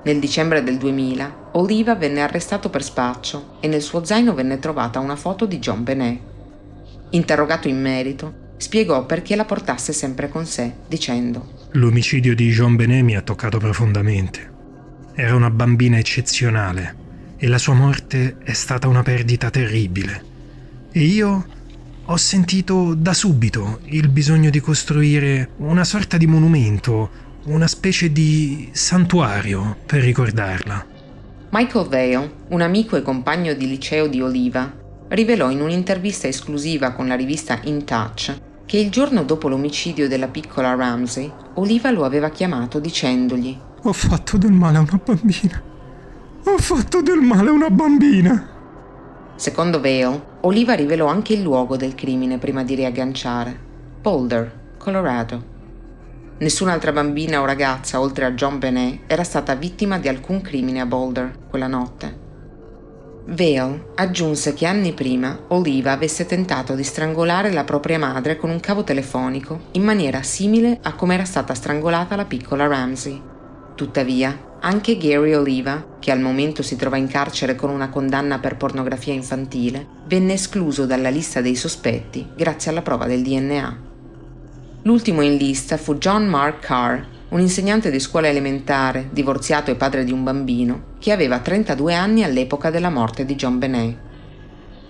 Nel dicembre del 2000, Oliva venne arrestato per spaccio e nel suo zaino venne trovata una foto di John Benet. Interrogato in merito, spiegò perché la portasse sempre con sé, dicendo L'omicidio di John Benet mi ha toccato profondamente. Era una bambina eccezionale e la sua morte è stata una perdita terribile. E io ho sentito da subito il bisogno di costruire una sorta di monumento, una specie di santuario per ricordarla. Michael Vale, un amico e compagno di liceo di Oliva, rivelò in un'intervista esclusiva con la rivista In Touch che il giorno dopo l'omicidio della piccola Ramsey, Oliva lo aveva chiamato dicendogli Ho fatto del male a una bambina. Ho fatto del male a una bambina. Secondo Vale, Oliva rivelò anche il luogo del crimine prima di riagganciare. Boulder, Colorado. Nessun'altra bambina o ragazza, oltre a John Benet, era stata vittima di alcun crimine a Boulder quella notte. Vale aggiunse che anni prima Oliva avesse tentato di strangolare la propria madre con un cavo telefonico in maniera simile a come era stata strangolata la piccola Ramsey. Tuttavia, anche Gary Oliva, che al momento si trova in carcere con una condanna per pornografia infantile, venne escluso dalla lista dei sospetti grazie alla prova del DNA. L'ultimo in lista fu John Mark Carr, un insegnante di scuola elementare, divorziato e padre di un bambino, che aveva 32 anni all'epoca della morte di John Benet.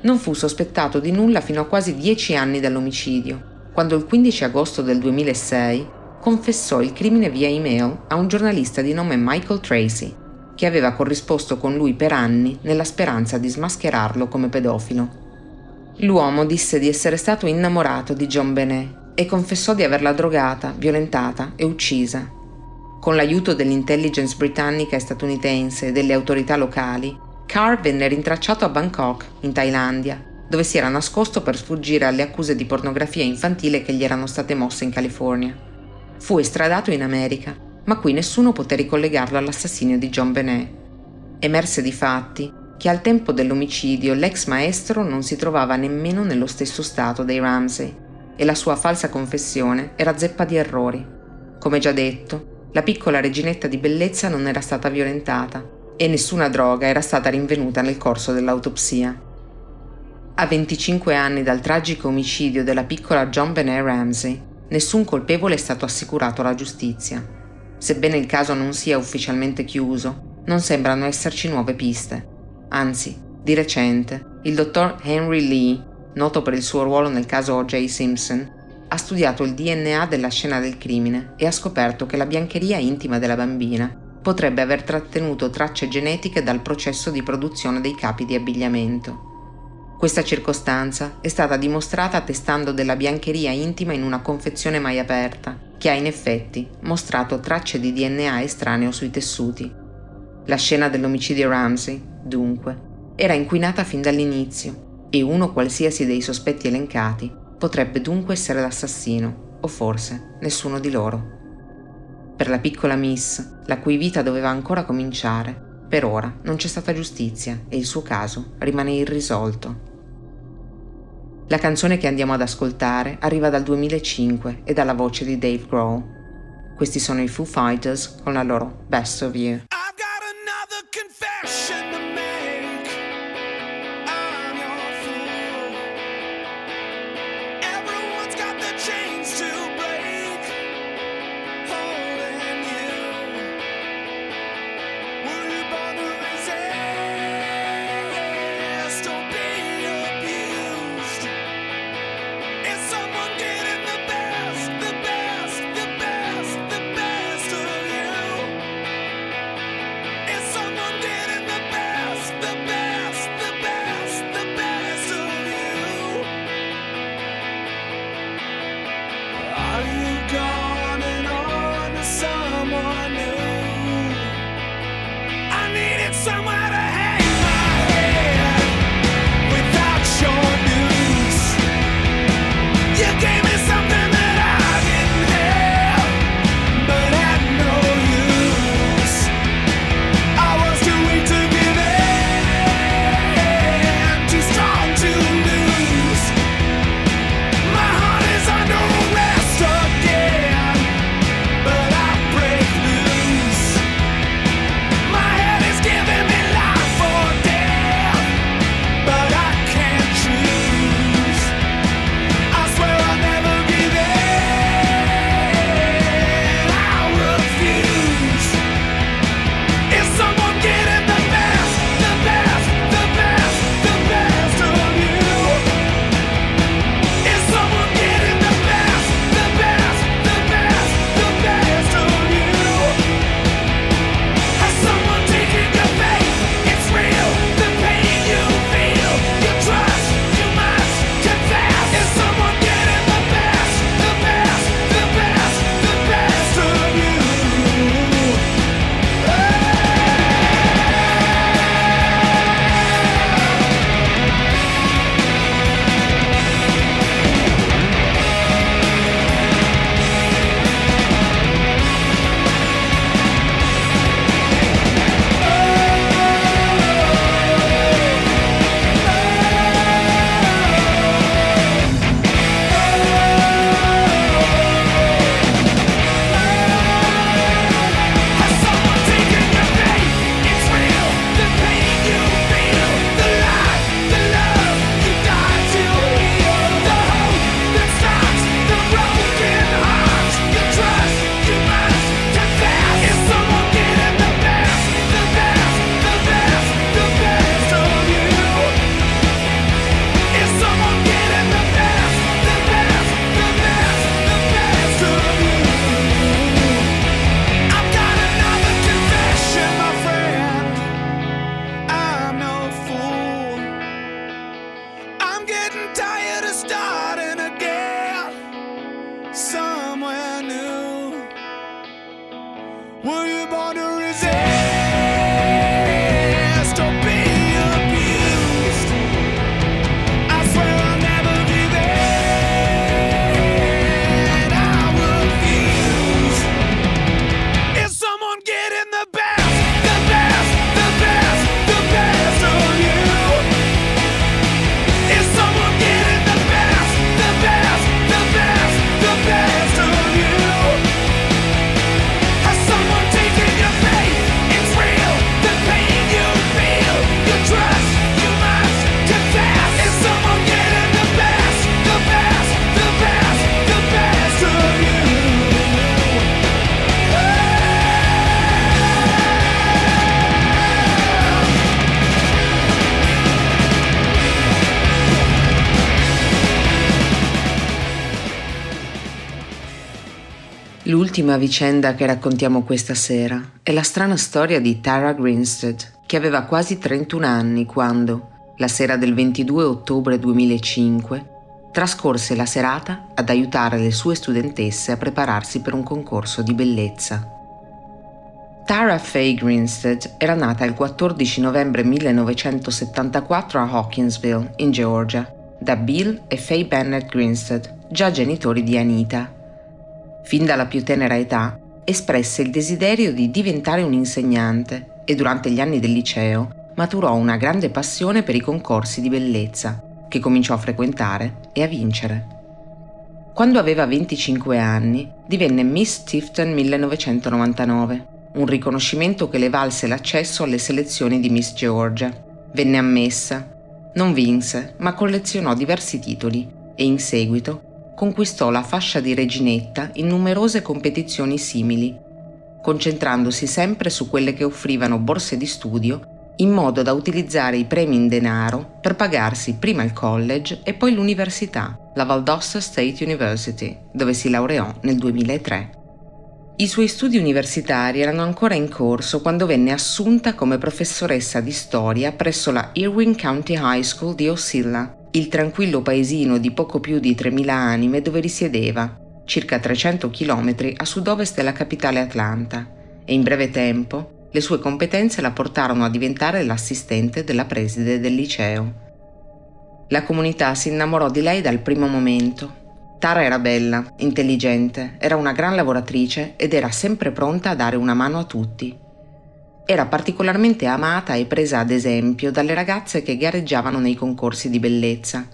Non fu sospettato di nulla fino a quasi 10 anni dall'omicidio, quando il 15 agosto del 2006 confessò il crimine via email a un giornalista di nome Michael Tracy, che aveva corrisposto con lui per anni nella speranza di smascherarlo come pedofilo. L'uomo disse di essere stato innamorato di John Benet e confessò di averla drogata, violentata e uccisa. Con l'aiuto dell'intelligence britannica e statunitense e delle autorità locali, Carr venne rintracciato a Bangkok, in Thailandia, dove si era nascosto per sfuggire alle accuse di pornografia infantile che gli erano state mosse in California. Fu estradato in America, ma qui nessuno poté ricollegarlo all'assassinio di John Benet. Emerse di fatti che al tempo dell'omicidio l'ex maestro non si trovava nemmeno nello stesso stato dei Ramsey e la sua falsa confessione era zeppa di errori. Come già detto, la piccola reginetta di bellezza non era stata violentata e nessuna droga era stata rinvenuta nel corso dell'autopsia. A 25 anni dal tragico omicidio della piccola John Benet Ramsey, nessun colpevole è stato assicurato alla giustizia. Sebbene il caso non sia ufficialmente chiuso, non sembrano esserci nuove piste. Anzi, di recente, il dottor Henry Lee, noto per il suo ruolo nel caso O.J. Simpson, ha studiato il DNA della scena del crimine e ha scoperto che la biancheria intima della bambina potrebbe aver trattenuto tracce genetiche dal processo di produzione dei capi di abbigliamento. Questa circostanza è stata dimostrata testando della biancheria intima in una confezione mai aperta, che ha in effetti mostrato tracce di DNA estraneo sui tessuti. La scena dell'omicidio Ramsey, dunque, era inquinata fin dall'inizio e uno qualsiasi dei sospetti elencati potrebbe dunque essere l'assassino, o forse nessuno di loro. Per la piccola Miss, la cui vita doveva ancora cominciare, per ora non c'è stata giustizia e il suo caso rimane irrisolto. La canzone che andiamo ad ascoltare arriva dal 2005 e dalla voce di Dave Grohl. Questi sono i Foo Fighters con la loro Best of You. I've got another confession Vicenda che raccontiamo questa sera è la strana storia di Tara Grinstead, che aveva quasi 31 anni quando, la sera del 22 ottobre 2005, trascorse la serata ad aiutare le sue studentesse a prepararsi per un concorso di bellezza. Tara Faye Grinstead era nata il 14 novembre 1974 a Hawkinsville, in Georgia, da Bill e Faye Bennett Grinstead, già genitori di Anita. Fin dalla più tenera età espresse il desiderio di diventare un insegnante e durante gli anni del liceo maturò una grande passione per i concorsi di bellezza, che cominciò a frequentare e a vincere. Quando aveva 25 anni divenne Miss Tifton 1999, un riconoscimento che le valse l'accesso alle selezioni di Miss Georgia. Venne ammessa, non vinse, ma collezionò diversi titoli e in seguito conquistò la fascia di reginetta in numerose competizioni simili, concentrandosi sempre su quelle che offrivano borse di studio in modo da utilizzare i premi in denaro per pagarsi prima il college e poi l'università, la Valdosta State University, dove si laureò nel 2003. I suoi studi universitari erano ancora in corso quando venne assunta come professoressa di storia presso la Irwin County High School di Osceola, il tranquillo paesino di poco più di 3.000 anime dove risiedeva, circa 300 km a sud-ovest della capitale Atlanta, e in breve tempo le sue competenze la portarono a diventare l'assistente della preside del liceo. La comunità si innamorò di lei dal primo momento. Tara era bella, intelligente, era una gran lavoratrice ed era sempre pronta a dare una mano a tutti. Era particolarmente amata e presa ad esempio dalle ragazze che gareggiavano nei concorsi di bellezza.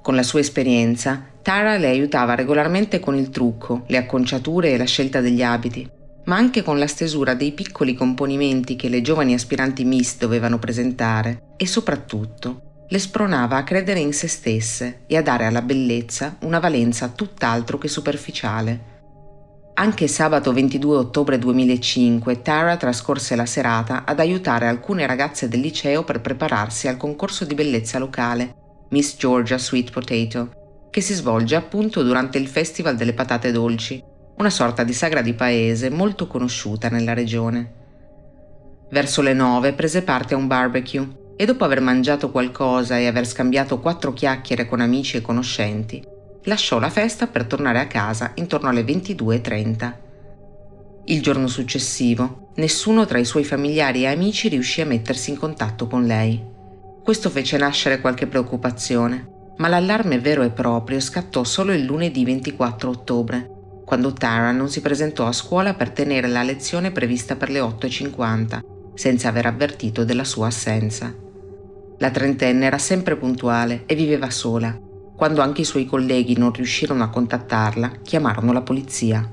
Con la sua esperienza, Tara le aiutava regolarmente con il trucco, le acconciature e la scelta degli abiti ma anche con la stesura dei piccoli componimenti che le giovani aspiranti Miss dovevano presentare e soprattutto le spronava a credere in se stesse e a dare alla bellezza una valenza tutt'altro che superficiale. Anche sabato 22 ottobre 2005 Tara trascorse la serata ad aiutare alcune ragazze del liceo per prepararsi al concorso di bellezza locale Miss Georgia Sweet Potato, che si svolge appunto durante il Festival delle patate dolci, una sorta di sagra di paese molto conosciuta nella regione. Verso le nove prese parte a un barbecue e dopo aver mangiato qualcosa e aver scambiato quattro chiacchiere con amici e conoscenti, lasciò la festa per tornare a casa intorno alle 22.30. Il giorno successivo, nessuno tra i suoi familiari e amici riuscì a mettersi in contatto con lei. Questo fece nascere qualche preoccupazione, ma l'allarme vero e proprio scattò solo il lunedì 24 ottobre, quando Tara non si presentò a scuola per tenere la lezione prevista per le 8.50, senza aver avvertito della sua assenza. La trentenne era sempre puntuale e viveva sola. Quando anche i suoi colleghi non riuscirono a contattarla, chiamarono la polizia.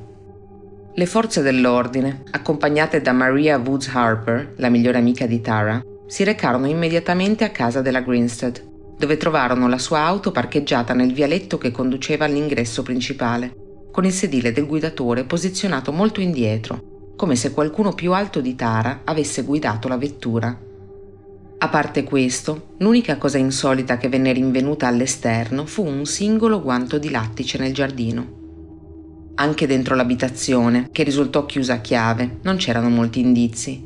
Le forze dell'ordine, accompagnate da Maria Woods Harper, la migliore amica di Tara, si recarono immediatamente a casa della Grinstead, dove trovarono la sua auto parcheggiata nel vialetto che conduceva all'ingresso principale con il sedile del guidatore posizionato molto indietro, come se qualcuno più alto di Tara avesse guidato la vettura. A parte questo, l'unica cosa insolita che venne rinvenuta all'esterno fu un singolo guanto di lattice nel giardino. Anche dentro l'abitazione, che risultò chiusa a chiave, non c'erano molti indizi.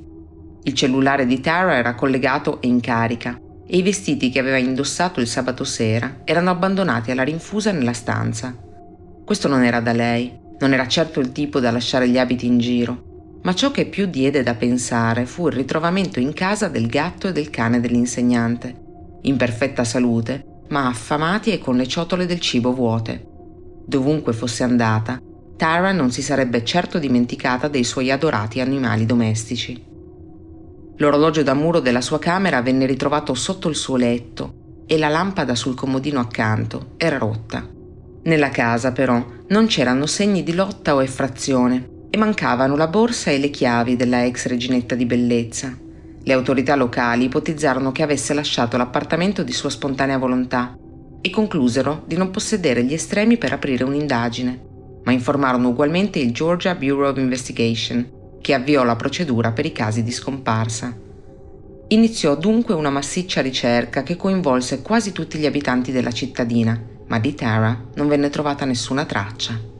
Il cellulare di Tara era collegato e in carica e i vestiti che aveva indossato il sabato sera erano abbandonati alla rinfusa nella stanza. Questo non era da lei, non era certo il tipo da lasciare gli abiti in giro, ma ciò che più diede da pensare fu il ritrovamento in casa del gatto e del cane dell'insegnante, in perfetta salute, ma affamati e con le ciotole del cibo vuote. Dovunque fosse andata, Tara non si sarebbe certo dimenticata dei suoi adorati animali domestici. L'orologio da muro della sua camera venne ritrovato sotto il suo letto e la lampada sul comodino accanto era rotta. Nella casa, però, non c'erano segni di lotta o effrazione e mancavano la borsa e le chiavi della ex reginetta di bellezza. Le autorità locali ipotizzarono che avesse lasciato l'appartamento di sua spontanea volontà e conclusero di non possedere gli estremi per aprire un'indagine, ma informarono ugualmente il Georgia Bureau of Investigation, che avviò la procedura per i casi di scomparsa. Iniziò dunque una massiccia ricerca che coinvolse quasi tutti gli abitanti della cittadina ma di Tara non venne trovata nessuna traccia.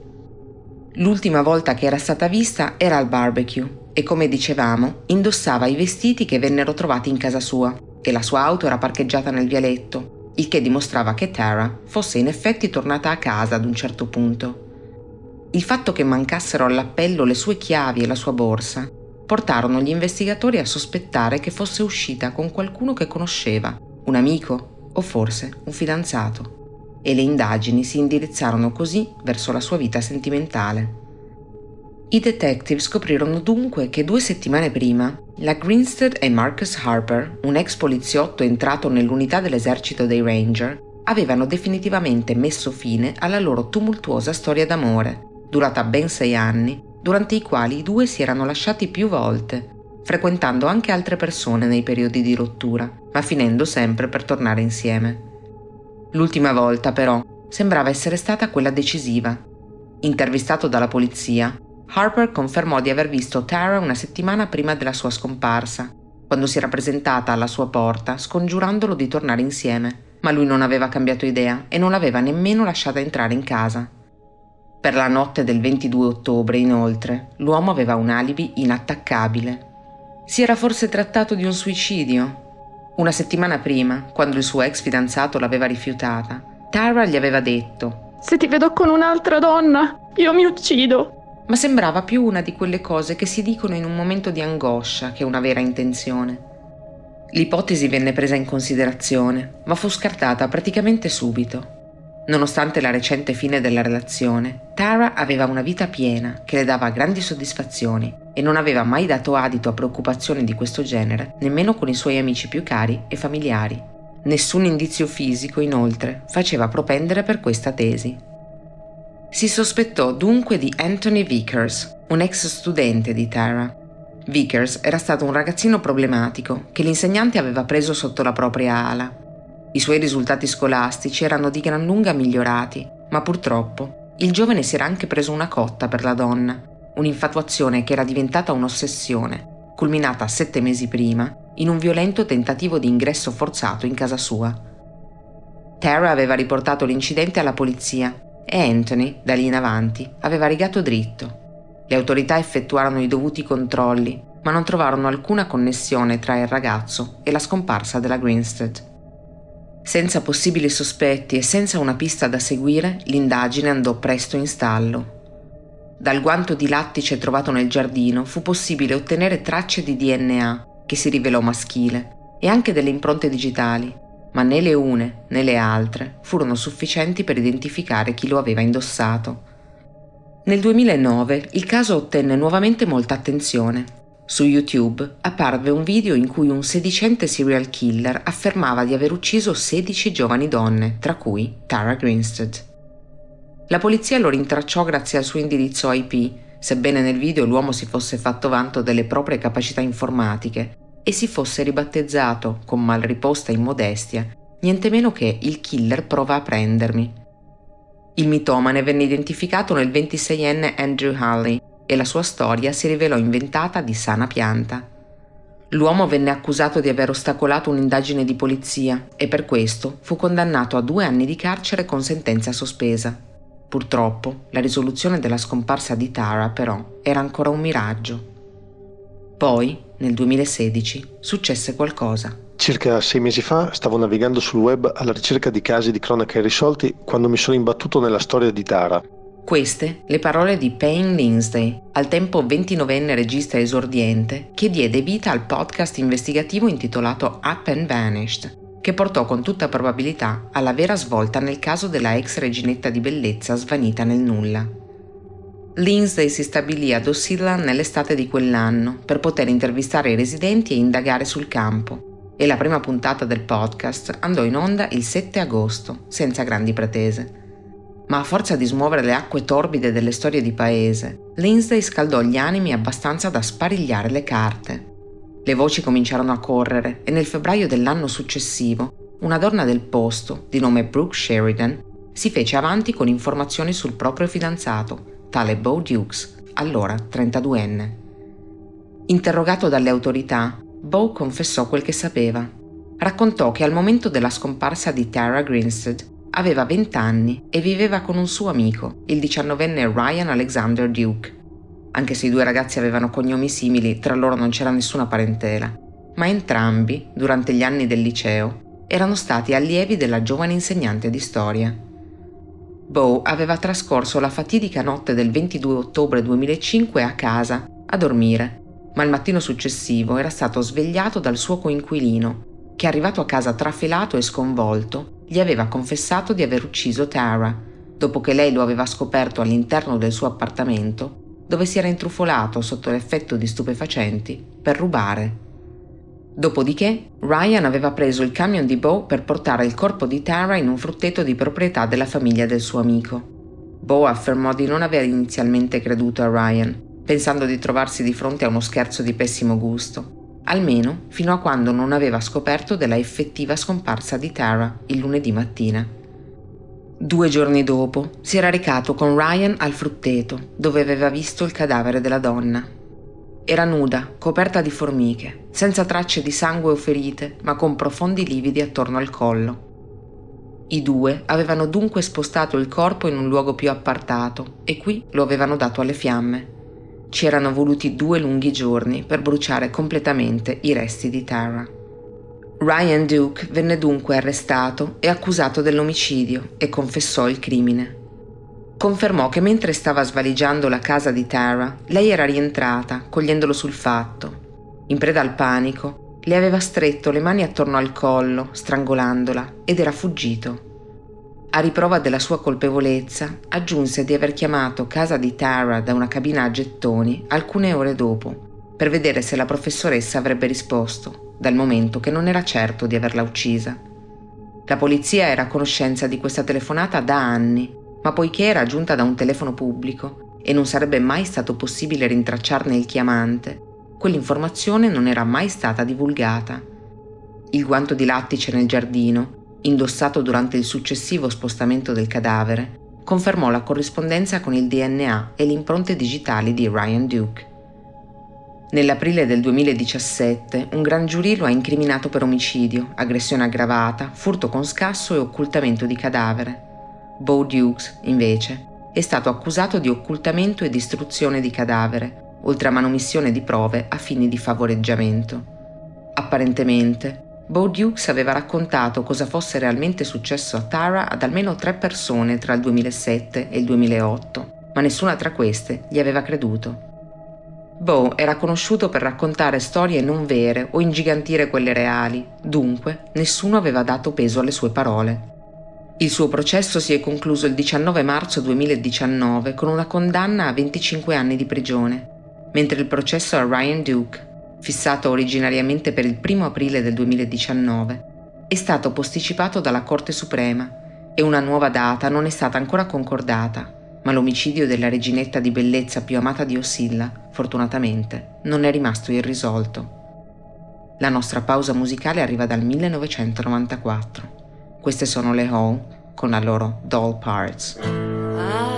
L'ultima volta che era stata vista era al barbecue e come dicevamo indossava i vestiti che vennero trovati in casa sua e la sua auto era parcheggiata nel vialetto, il che dimostrava che Tara fosse in effetti tornata a casa ad un certo punto. Il fatto che mancassero all'appello le sue chiavi e la sua borsa portarono gli investigatori a sospettare che fosse uscita con qualcuno che conosceva, un amico o forse un fidanzato, e le indagini si indirizzarono così verso la sua vita sentimentale. I detective scoprirono dunque che due settimane prima la Greenstead e Marcus Harper, un ex poliziotto entrato nell'unità dell'esercito dei Ranger, avevano definitivamente messo fine alla loro tumultuosa storia d'amore, durata ben sei anni, durante i quali i due si erano lasciati più volte, frequentando anche altre persone nei periodi di rottura, ma finendo sempre per tornare insieme. L'ultima volta, però, sembrava essere stata quella decisiva. Intervistato dalla polizia, Harper confermò di aver visto Tara una settimana prima della sua scomparsa, quando si era presentata alla sua porta scongiurandolo di tornare insieme, ma lui non aveva cambiato idea e non l'aveva nemmeno lasciata entrare in casa. Per la notte del 22 ottobre, inoltre, l'uomo aveva un alibi inattaccabile. Si era forse trattato di un suicidio? Una settimana prima, quando il suo ex fidanzato l'aveva rifiutata, Tara gli aveva detto Se ti vedo con un'altra donna, io mi uccido ma sembrava più una di quelle cose che si dicono in un momento di angoscia che una vera intenzione. L'ipotesi venne presa in considerazione, ma fu scartata praticamente subito. Nonostante la recente fine della relazione, Tara aveva una vita piena che le dava grandi soddisfazioni e non aveva mai dato adito a preoccupazioni di questo genere, nemmeno con i suoi amici più cari e familiari. Nessun indizio fisico, inoltre, faceva propendere per questa tesi. Si sospettò dunque di Anthony Vickers, un ex studente di Tara. Vickers era stato un ragazzino problematico che l'insegnante aveva preso sotto la propria ala. I suoi risultati scolastici erano di gran lunga migliorati, ma purtroppo il giovane si era anche preso una cotta per la donna, un'infatuazione che era diventata un'ossessione, culminata sette mesi prima in un violento tentativo di ingresso forzato in casa sua. Tara aveva riportato l'incidente alla polizia e Anthony, da lì in avanti, aveva rigato dritto. Le autorità effettuarono i dovuti controlli, ma non trovarono alcuna connessione tra il ragazzo e la scomparsa della Greenstead. Senza possibili sospetti e senza una pista da seguire, l'indagine andò presto in stallo. Dal guanto di lattice trovato nel giardino fu possibile ottenere tracce di DNA, che si rivelò maschile, e anche delle impronte digitali, ma né le une né le altre furono sufficienti per identificare chi lo aveva indossato. Nel 2009 il caso ottenne nuovamente molta attenzione. Su YouTube apparve un video in cui un sedicente serial killer affermava di aver ucciso 16 giovani donne, tra cui Tara Greenstead. La polizia lo rintracciò grazie al suo indirizzo IP, sebbene nel video l'uomo si fosse fatto vanto delle proprie capacità informatiche e si fosse ribattezzato, con mal riposta immodestia, niente meno che il killer prova a prendermi. Il mitomane venne identificato nel 26enne Andrew Halley e la sua storia si rivelò inventata di sana pianta. L'uomo venne accusato di aver ostacolato un'indagine di polizia e per questo fu condannato a due anni di carcere con sentenza sospesa. Purtroppo, la risoluzione della scomparsa di Tara, però, era ancora un miraggio. Poi, nel 2016, successe qualcosa. Circa sei mesi fa stavo navigando sul web alla ricerca di casi di cronaca irrisolti quando mi sono imbattuto nella storia di Tara. Queste le parole di Payne Lindsay, al tempo 29enne regista esordiente, che diede vita al podcast investigativo intitolato Up and Vanished, che portò con tutta probabilità alla vera svolta nel caso della ex reginetta di bellezza svanita nel nulla. Lindsay si stabilì ad Oscillan nell'estate di quell'anno per poter intervistare i residenti e indagare sul campo, e la prima puntata del podcast andò in onda il 7 agosto, senza grandi pretese. Ma a forza di smuovere le acque torbide delle storie di paese, Lindsay scaldò gli animi abbastanza da sparigliare le carte. Le voci cominciarono a correre e nel febbraio dell'anno successivo una donna del posto, di nome Brooke Sheridan, si fece avanti con informazioni sul proprio fidanzato, tale Bo Dukes, allora 32enne. Interrogato dalle autorità, Bo confessò quel che sapeva. Raccontò che al momento della scomparsa di Tara Grinstead aveva 20 anni e viveva con un suo amico, il diciannovenne Ryan Alexander Duke. Anche se i due ragazzi avevano cognomi simili, tra loro non c'era nessuna parentela, ma entrambi, durante gli anni del liceo, erano stati allievi della giovane insegnante di storia. Bo aveva trascorso la fatidica notte del 22 ottobre 2005 a casa, a dormire, ma il mattino successivo era stato svegliato dal suo coinquilino, che arrivato a casa trafelato e sconvolto, gli aveva confessato di aver ucciso Tara, dopo che lei lo aveva scoperto all'interno del suo appartamento, dove si era intrufolato sotto l'effetto di stupefacenti per rubare. Dopodiché, Ryan aveva preso il camion di Bo per portare il corpo di Tara in un frutteto di proprietà della famiglia del suo amico. Bo affermò di non aver inizialmente creduto a Ryan, pensando di trovarsi di fronte a uno scherzo di pessimo gusto, almeno fino a quando non aveva scoperto della effettiva scomparsa di Tara il lunedì mattina. Due giorni dopo si era recato con Ryan al frutteto, dove aveva visto il cadavere della donna. Era nuda, coperta di formiche, senza tracce di sangue o ferite, ma con profondi lividi attorno al collo. I due avevano dunque spostato il corpo in un luogo più appartato e qui lo avevano dato alle fiamme. Ci erano voluti due lunghi giorni per bruciare completamente i resti di Tara. Ryan Duke venne dunque arrestato e accusato dell'omicidio e confessò il crimine. Confermò che mentre stava svaligiando la casa di Tara, lei era rientrata, cogliendolo sul fatto. In preda al panico, le aveva stretto le mani attorno al collo, strangolandola, ed era fuggito. A riprova della sua colpevolezza, aggiunse di aver chiamato casa di Tara da una cabina a gettoni alcune ore dopo, per vedere se la professoressa avrebbe risposto, dal momento che non era certo di averla uccisa. La polizia era a conoscenza di questa telefonata da anni ma poiché era giunta da un telefono pubblico e non sarebbe mai stato possibile rintracciarne il chiamante, quell'informazione non era mai stata divulgata. Il guanto di lattice nel giardino, indossato durante il successivo spostamento del cadavere, confermò la corrispondenza con il DNA e le impronte digitali di Ryan Duke. Nell'aprile del 2017 un gran giurì lo ha incriminato per omicidio, aggressione aggravata, furto con scasso e occultamento di cadavere. Bo Dukes, invece, è stato accusato di occultamento e distruzione di cadavere, oltre a manomissione di prove a fini di favoreggiamento. Apparentemente, Bo Dukes aveva raccontato cosa fosse realmente successo a Tara ad almeno tre persone tra il 2007 e il 2008, ma nessuna tra queste gli aveva creduto. Bo era conosciuto per raccontare storie non vere o ingigantire quelle reali, dunque nessuno aveva dato peso alle sue parole. Il suo processo si è concluso il 19 marzo 2019 con una condanna a 25 anni di prigione, mentre il processo a Ryan Duke, fissato originariamente per il 1 aprile del 2019, è stato posticipato dalla Corte Suprema e una nuova data non è stata ancora concordata, ma l'omicidio della reginetta di bellezza più amata di Osilla, fortunatamente, non è rimasto irrisolto. La nostra pausa musicale arriva dal 1994. Queste sono le Hall con la loro Doll Parts.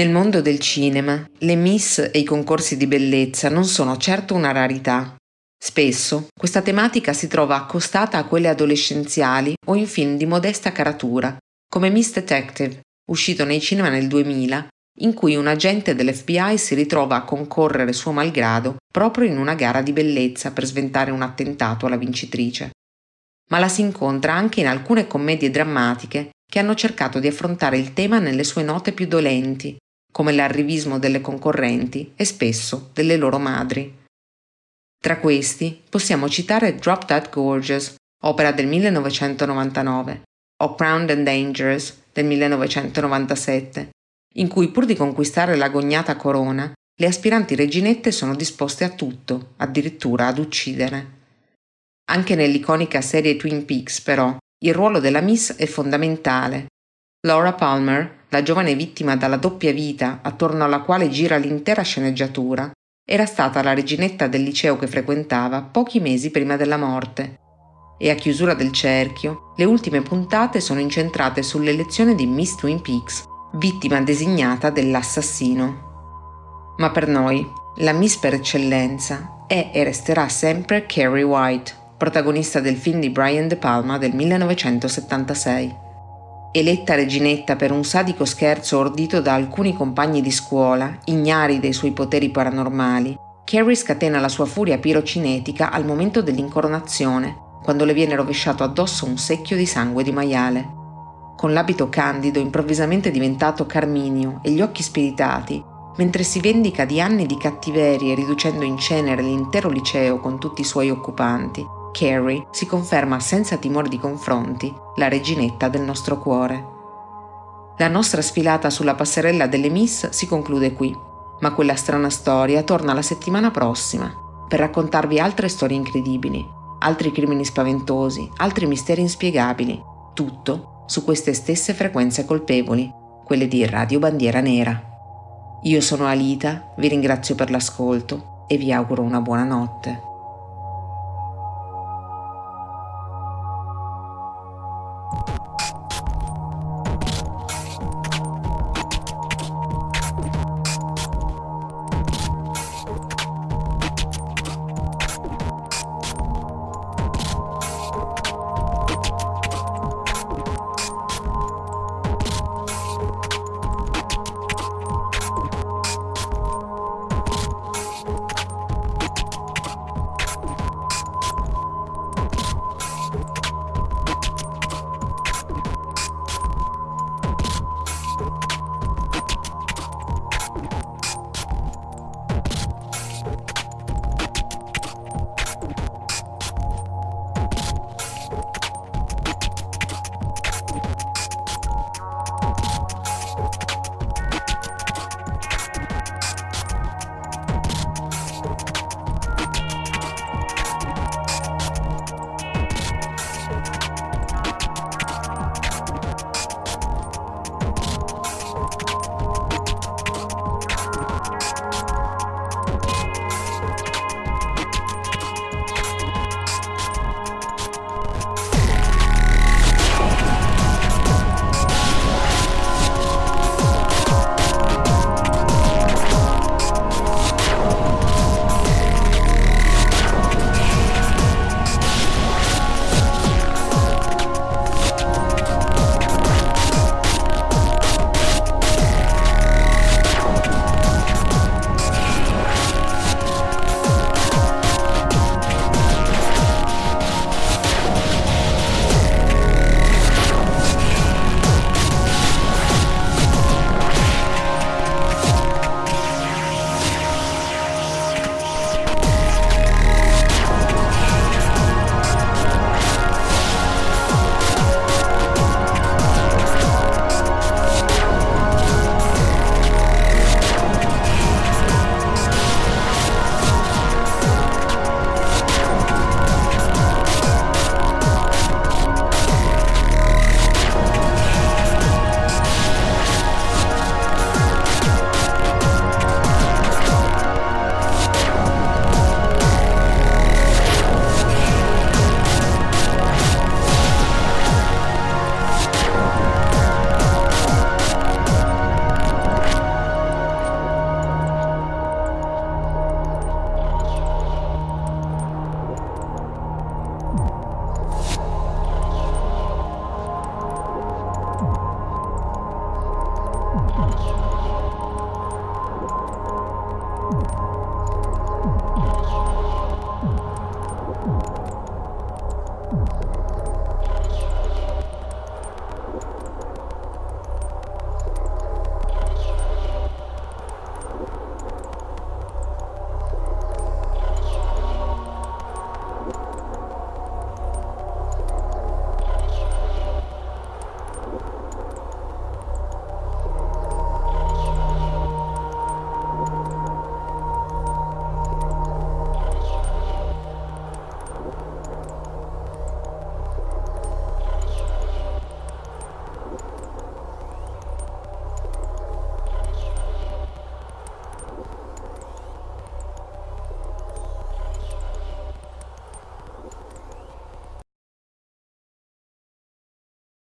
Nel mondo del cinema, le Miss e i concorsi di bellezza non sono certo una rarità. Spesso questa tematica si trova accostata a quelle adolescenziali o in film di modesta caratura, come Miss Detective, uscito nei cinema nel 2000, in cui un agente dell'FBI si ritrova a concorrere suo malgrado proprio in una gara di bellezza per sventare un attentato alla vincitrice. Ma la si incontra anche in alcune commedie drammatiche che hanno cercato di affrontare il tema nelle sue note più dolenti, come l'arrivismo delle concorrenti e spesso delle loro madri. Tra questi possiamo citare Drop That Gorgeous, opera del 1999, o Crowned and Dangerous del 1997, in cui pur di conquistare l'agognata corona, le aspiranti reginette sono disposte a tutto, addirittura ad uccidere. Anche nell'iconica serie Twin Peaks, però, il ruolo della Miss è fondamentale. Laura Palmer, la giovane vittima dalla doppia vita attorno alla quale gira l'intera sceneggiatura, era stata la reginetta del liceo che frequentava pochi mesi prima della morte. E a chiusura del cerchio, le ultime puntate sono incentrate sull'elezione di Miss Twin Peaks, vittima designata dell'assassino. Ma per noi, la Miss per eccellenza è e resterà sempre Carrie White, protagonista del film di Brian De Palma del 1976. Eletta reginetta per un sadico scherzo ordito da alcuni compagni di scuola, ignari dei suoi poteri paranormali, Carrie scatena la sua furia pirocinetica al momento dell'incoronazione, quando le viene rovesciato addosso un secchio di sangue di maiale. Con l'abito candido improvvisamente diventato carminio e gli occhi spiritati, mentre si vendica di anni di cattiverie riducendo in cenere l'intero liceo con tutti i suoi occupanti, Carrie si conferma senza timore di confronti la reginetta del nostro cuore. La nostra sfilata sulla passerella delle Miss si conclude qui, ma quella strana storia torna la settimana prossima per raccontarvi altre storie incredibili, altri crimini spaventosi, altri misteri inspiegabili, tutto su queste stesse frequenze colpevoli, quelle di Radio Bandiera Nera. Io sono Alita, vi ringrazio per l'ascolto e vi auguro una buona notte.